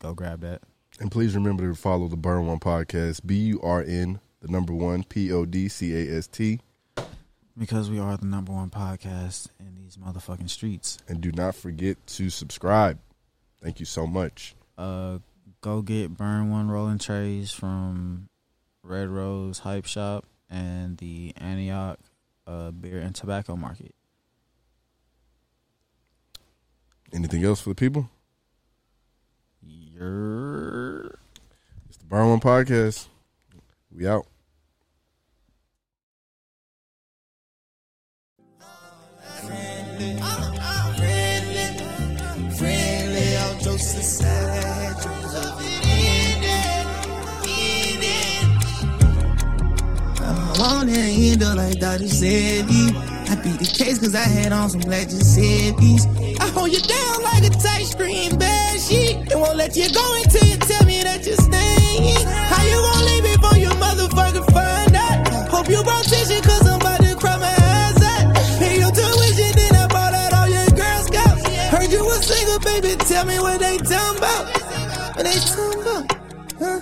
go grab that. and please remember to follow the Burn One podcast. B U R N the number one P O D C A S T. Because we are the number one podcast in these motherfucking streets. And do not forget to subscribe. Thank you so much. Uh, go get Burn One Rolling Trays from Red Rose Hype Shop and the Antioch uh, Beer and Tobacco Market. Anything else for the people? You're It's the Burn One podcast. We out. Want up like Dr. Sebi. I beat the case cause I had on some black Giuseppe's. I hold you down like a tight screen sheet. Won't let you go until you tell me that you're staying. How you gonna About? Huh?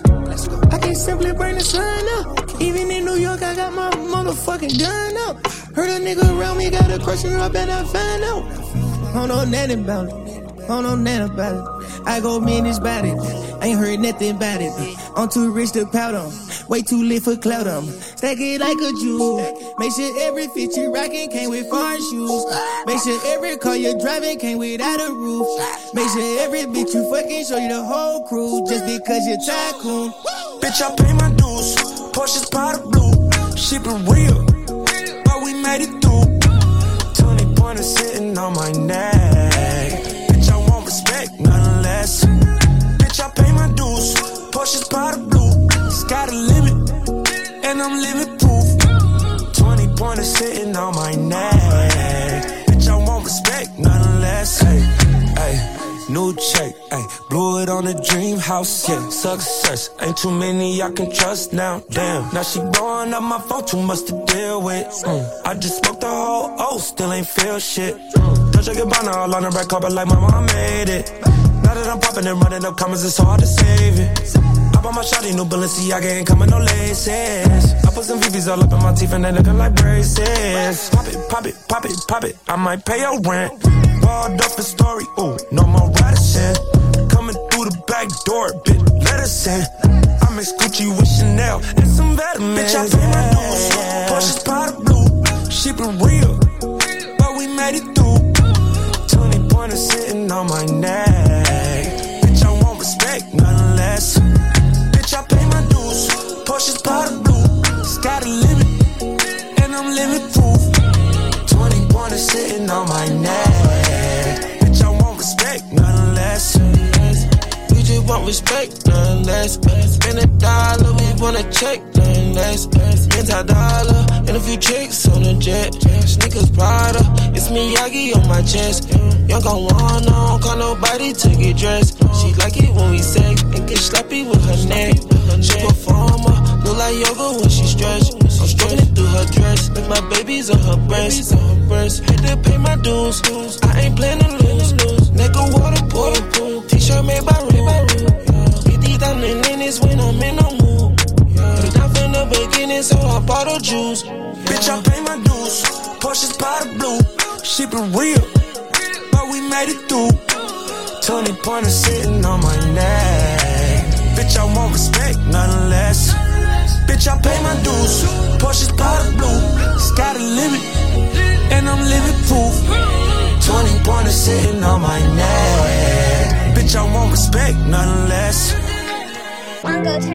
I can simply bring the sun up. Even in New York, I got my motherfucking gun up. Heard a nigga around me got a crush on her, I find out. Don't nothing about it. Don't know nothing about it. I go manage about it. I ain't heard nothing about it. I'm too rich to pout on. Way too lit for clout on. Stack it like a jewel. Make sure every fit you rockin' came with foreign shoes. Make sure every car you're driving came without a roof. Make sure every bitch you fucking show you the whole crew just because you're tycoon. Bitch, I pay my dues. Porsche's powder blue. Shit been real, but we made it through. 20 pointers sitting on my neck. And I'm living proof. 20 pointers sitting on my neck. Bitch, I want respect, nothing less. Hey, hey. New check, ayy, blew it on a dream house, yeah, success. Ain't too many I can trust now, damn. Now she blowing up my phone, too much to deal with. Mm. I just smoked the whole O, still ain't feel shit. Get by now, all on the red carpet like my mom made it. Now that I'm popping and running up comments, it's hard to save it. I bought my shawty new Balenciaga ain't coming no laces. I put some VVs all up in my teeth and they looking like braces. Pop it, pop it, pop it, pop it. I might pay your rent. Balled up the story, ooh, no more Radisson. Coming through the back door, bitch, let us in. I mix Gucci with Chanel and some vitamins. Bitch, I pay my dues. Porsche's powder blue, shit been real, but we made it through. 20 pointers sitting on my neck. Bitch, I pay my dues. Porsche's powder blue, sky the limit, and I'm living proof. 20 pointers sitting on my neck. Want respect, nothing less. Spend a dollar, we wanna check, nothing less. Mental dollar, and a few chicks on the jet. Sneakers Prada, it's Miyagi on my chest. Young gon' want, I don't call nobody to get dressed. She like it when we sex, and get sloppy with her neck. She performer, look like yoga when she stretch. I'm stroking it through her dress. Like my babies on her breast. Had to pay my dues. I ain't planning to lose. Nigga waterproof. T-shirt made by Rue. 50,000 in this when I'm in the mood. Down from the beginning, so I bought her juice. Bitch, I pay my dues. Porsche's powder blue. Shit been real, but we made it through. 20 pointers sitting on my neck. Bitch, I want respect, nothing less. Bitch, I pay my dues. Porsche's powder blue. Sky the limit, and I'm living proof. 20 pointers sitting on my neck. Bitch, I want respect, nothing less. Uncle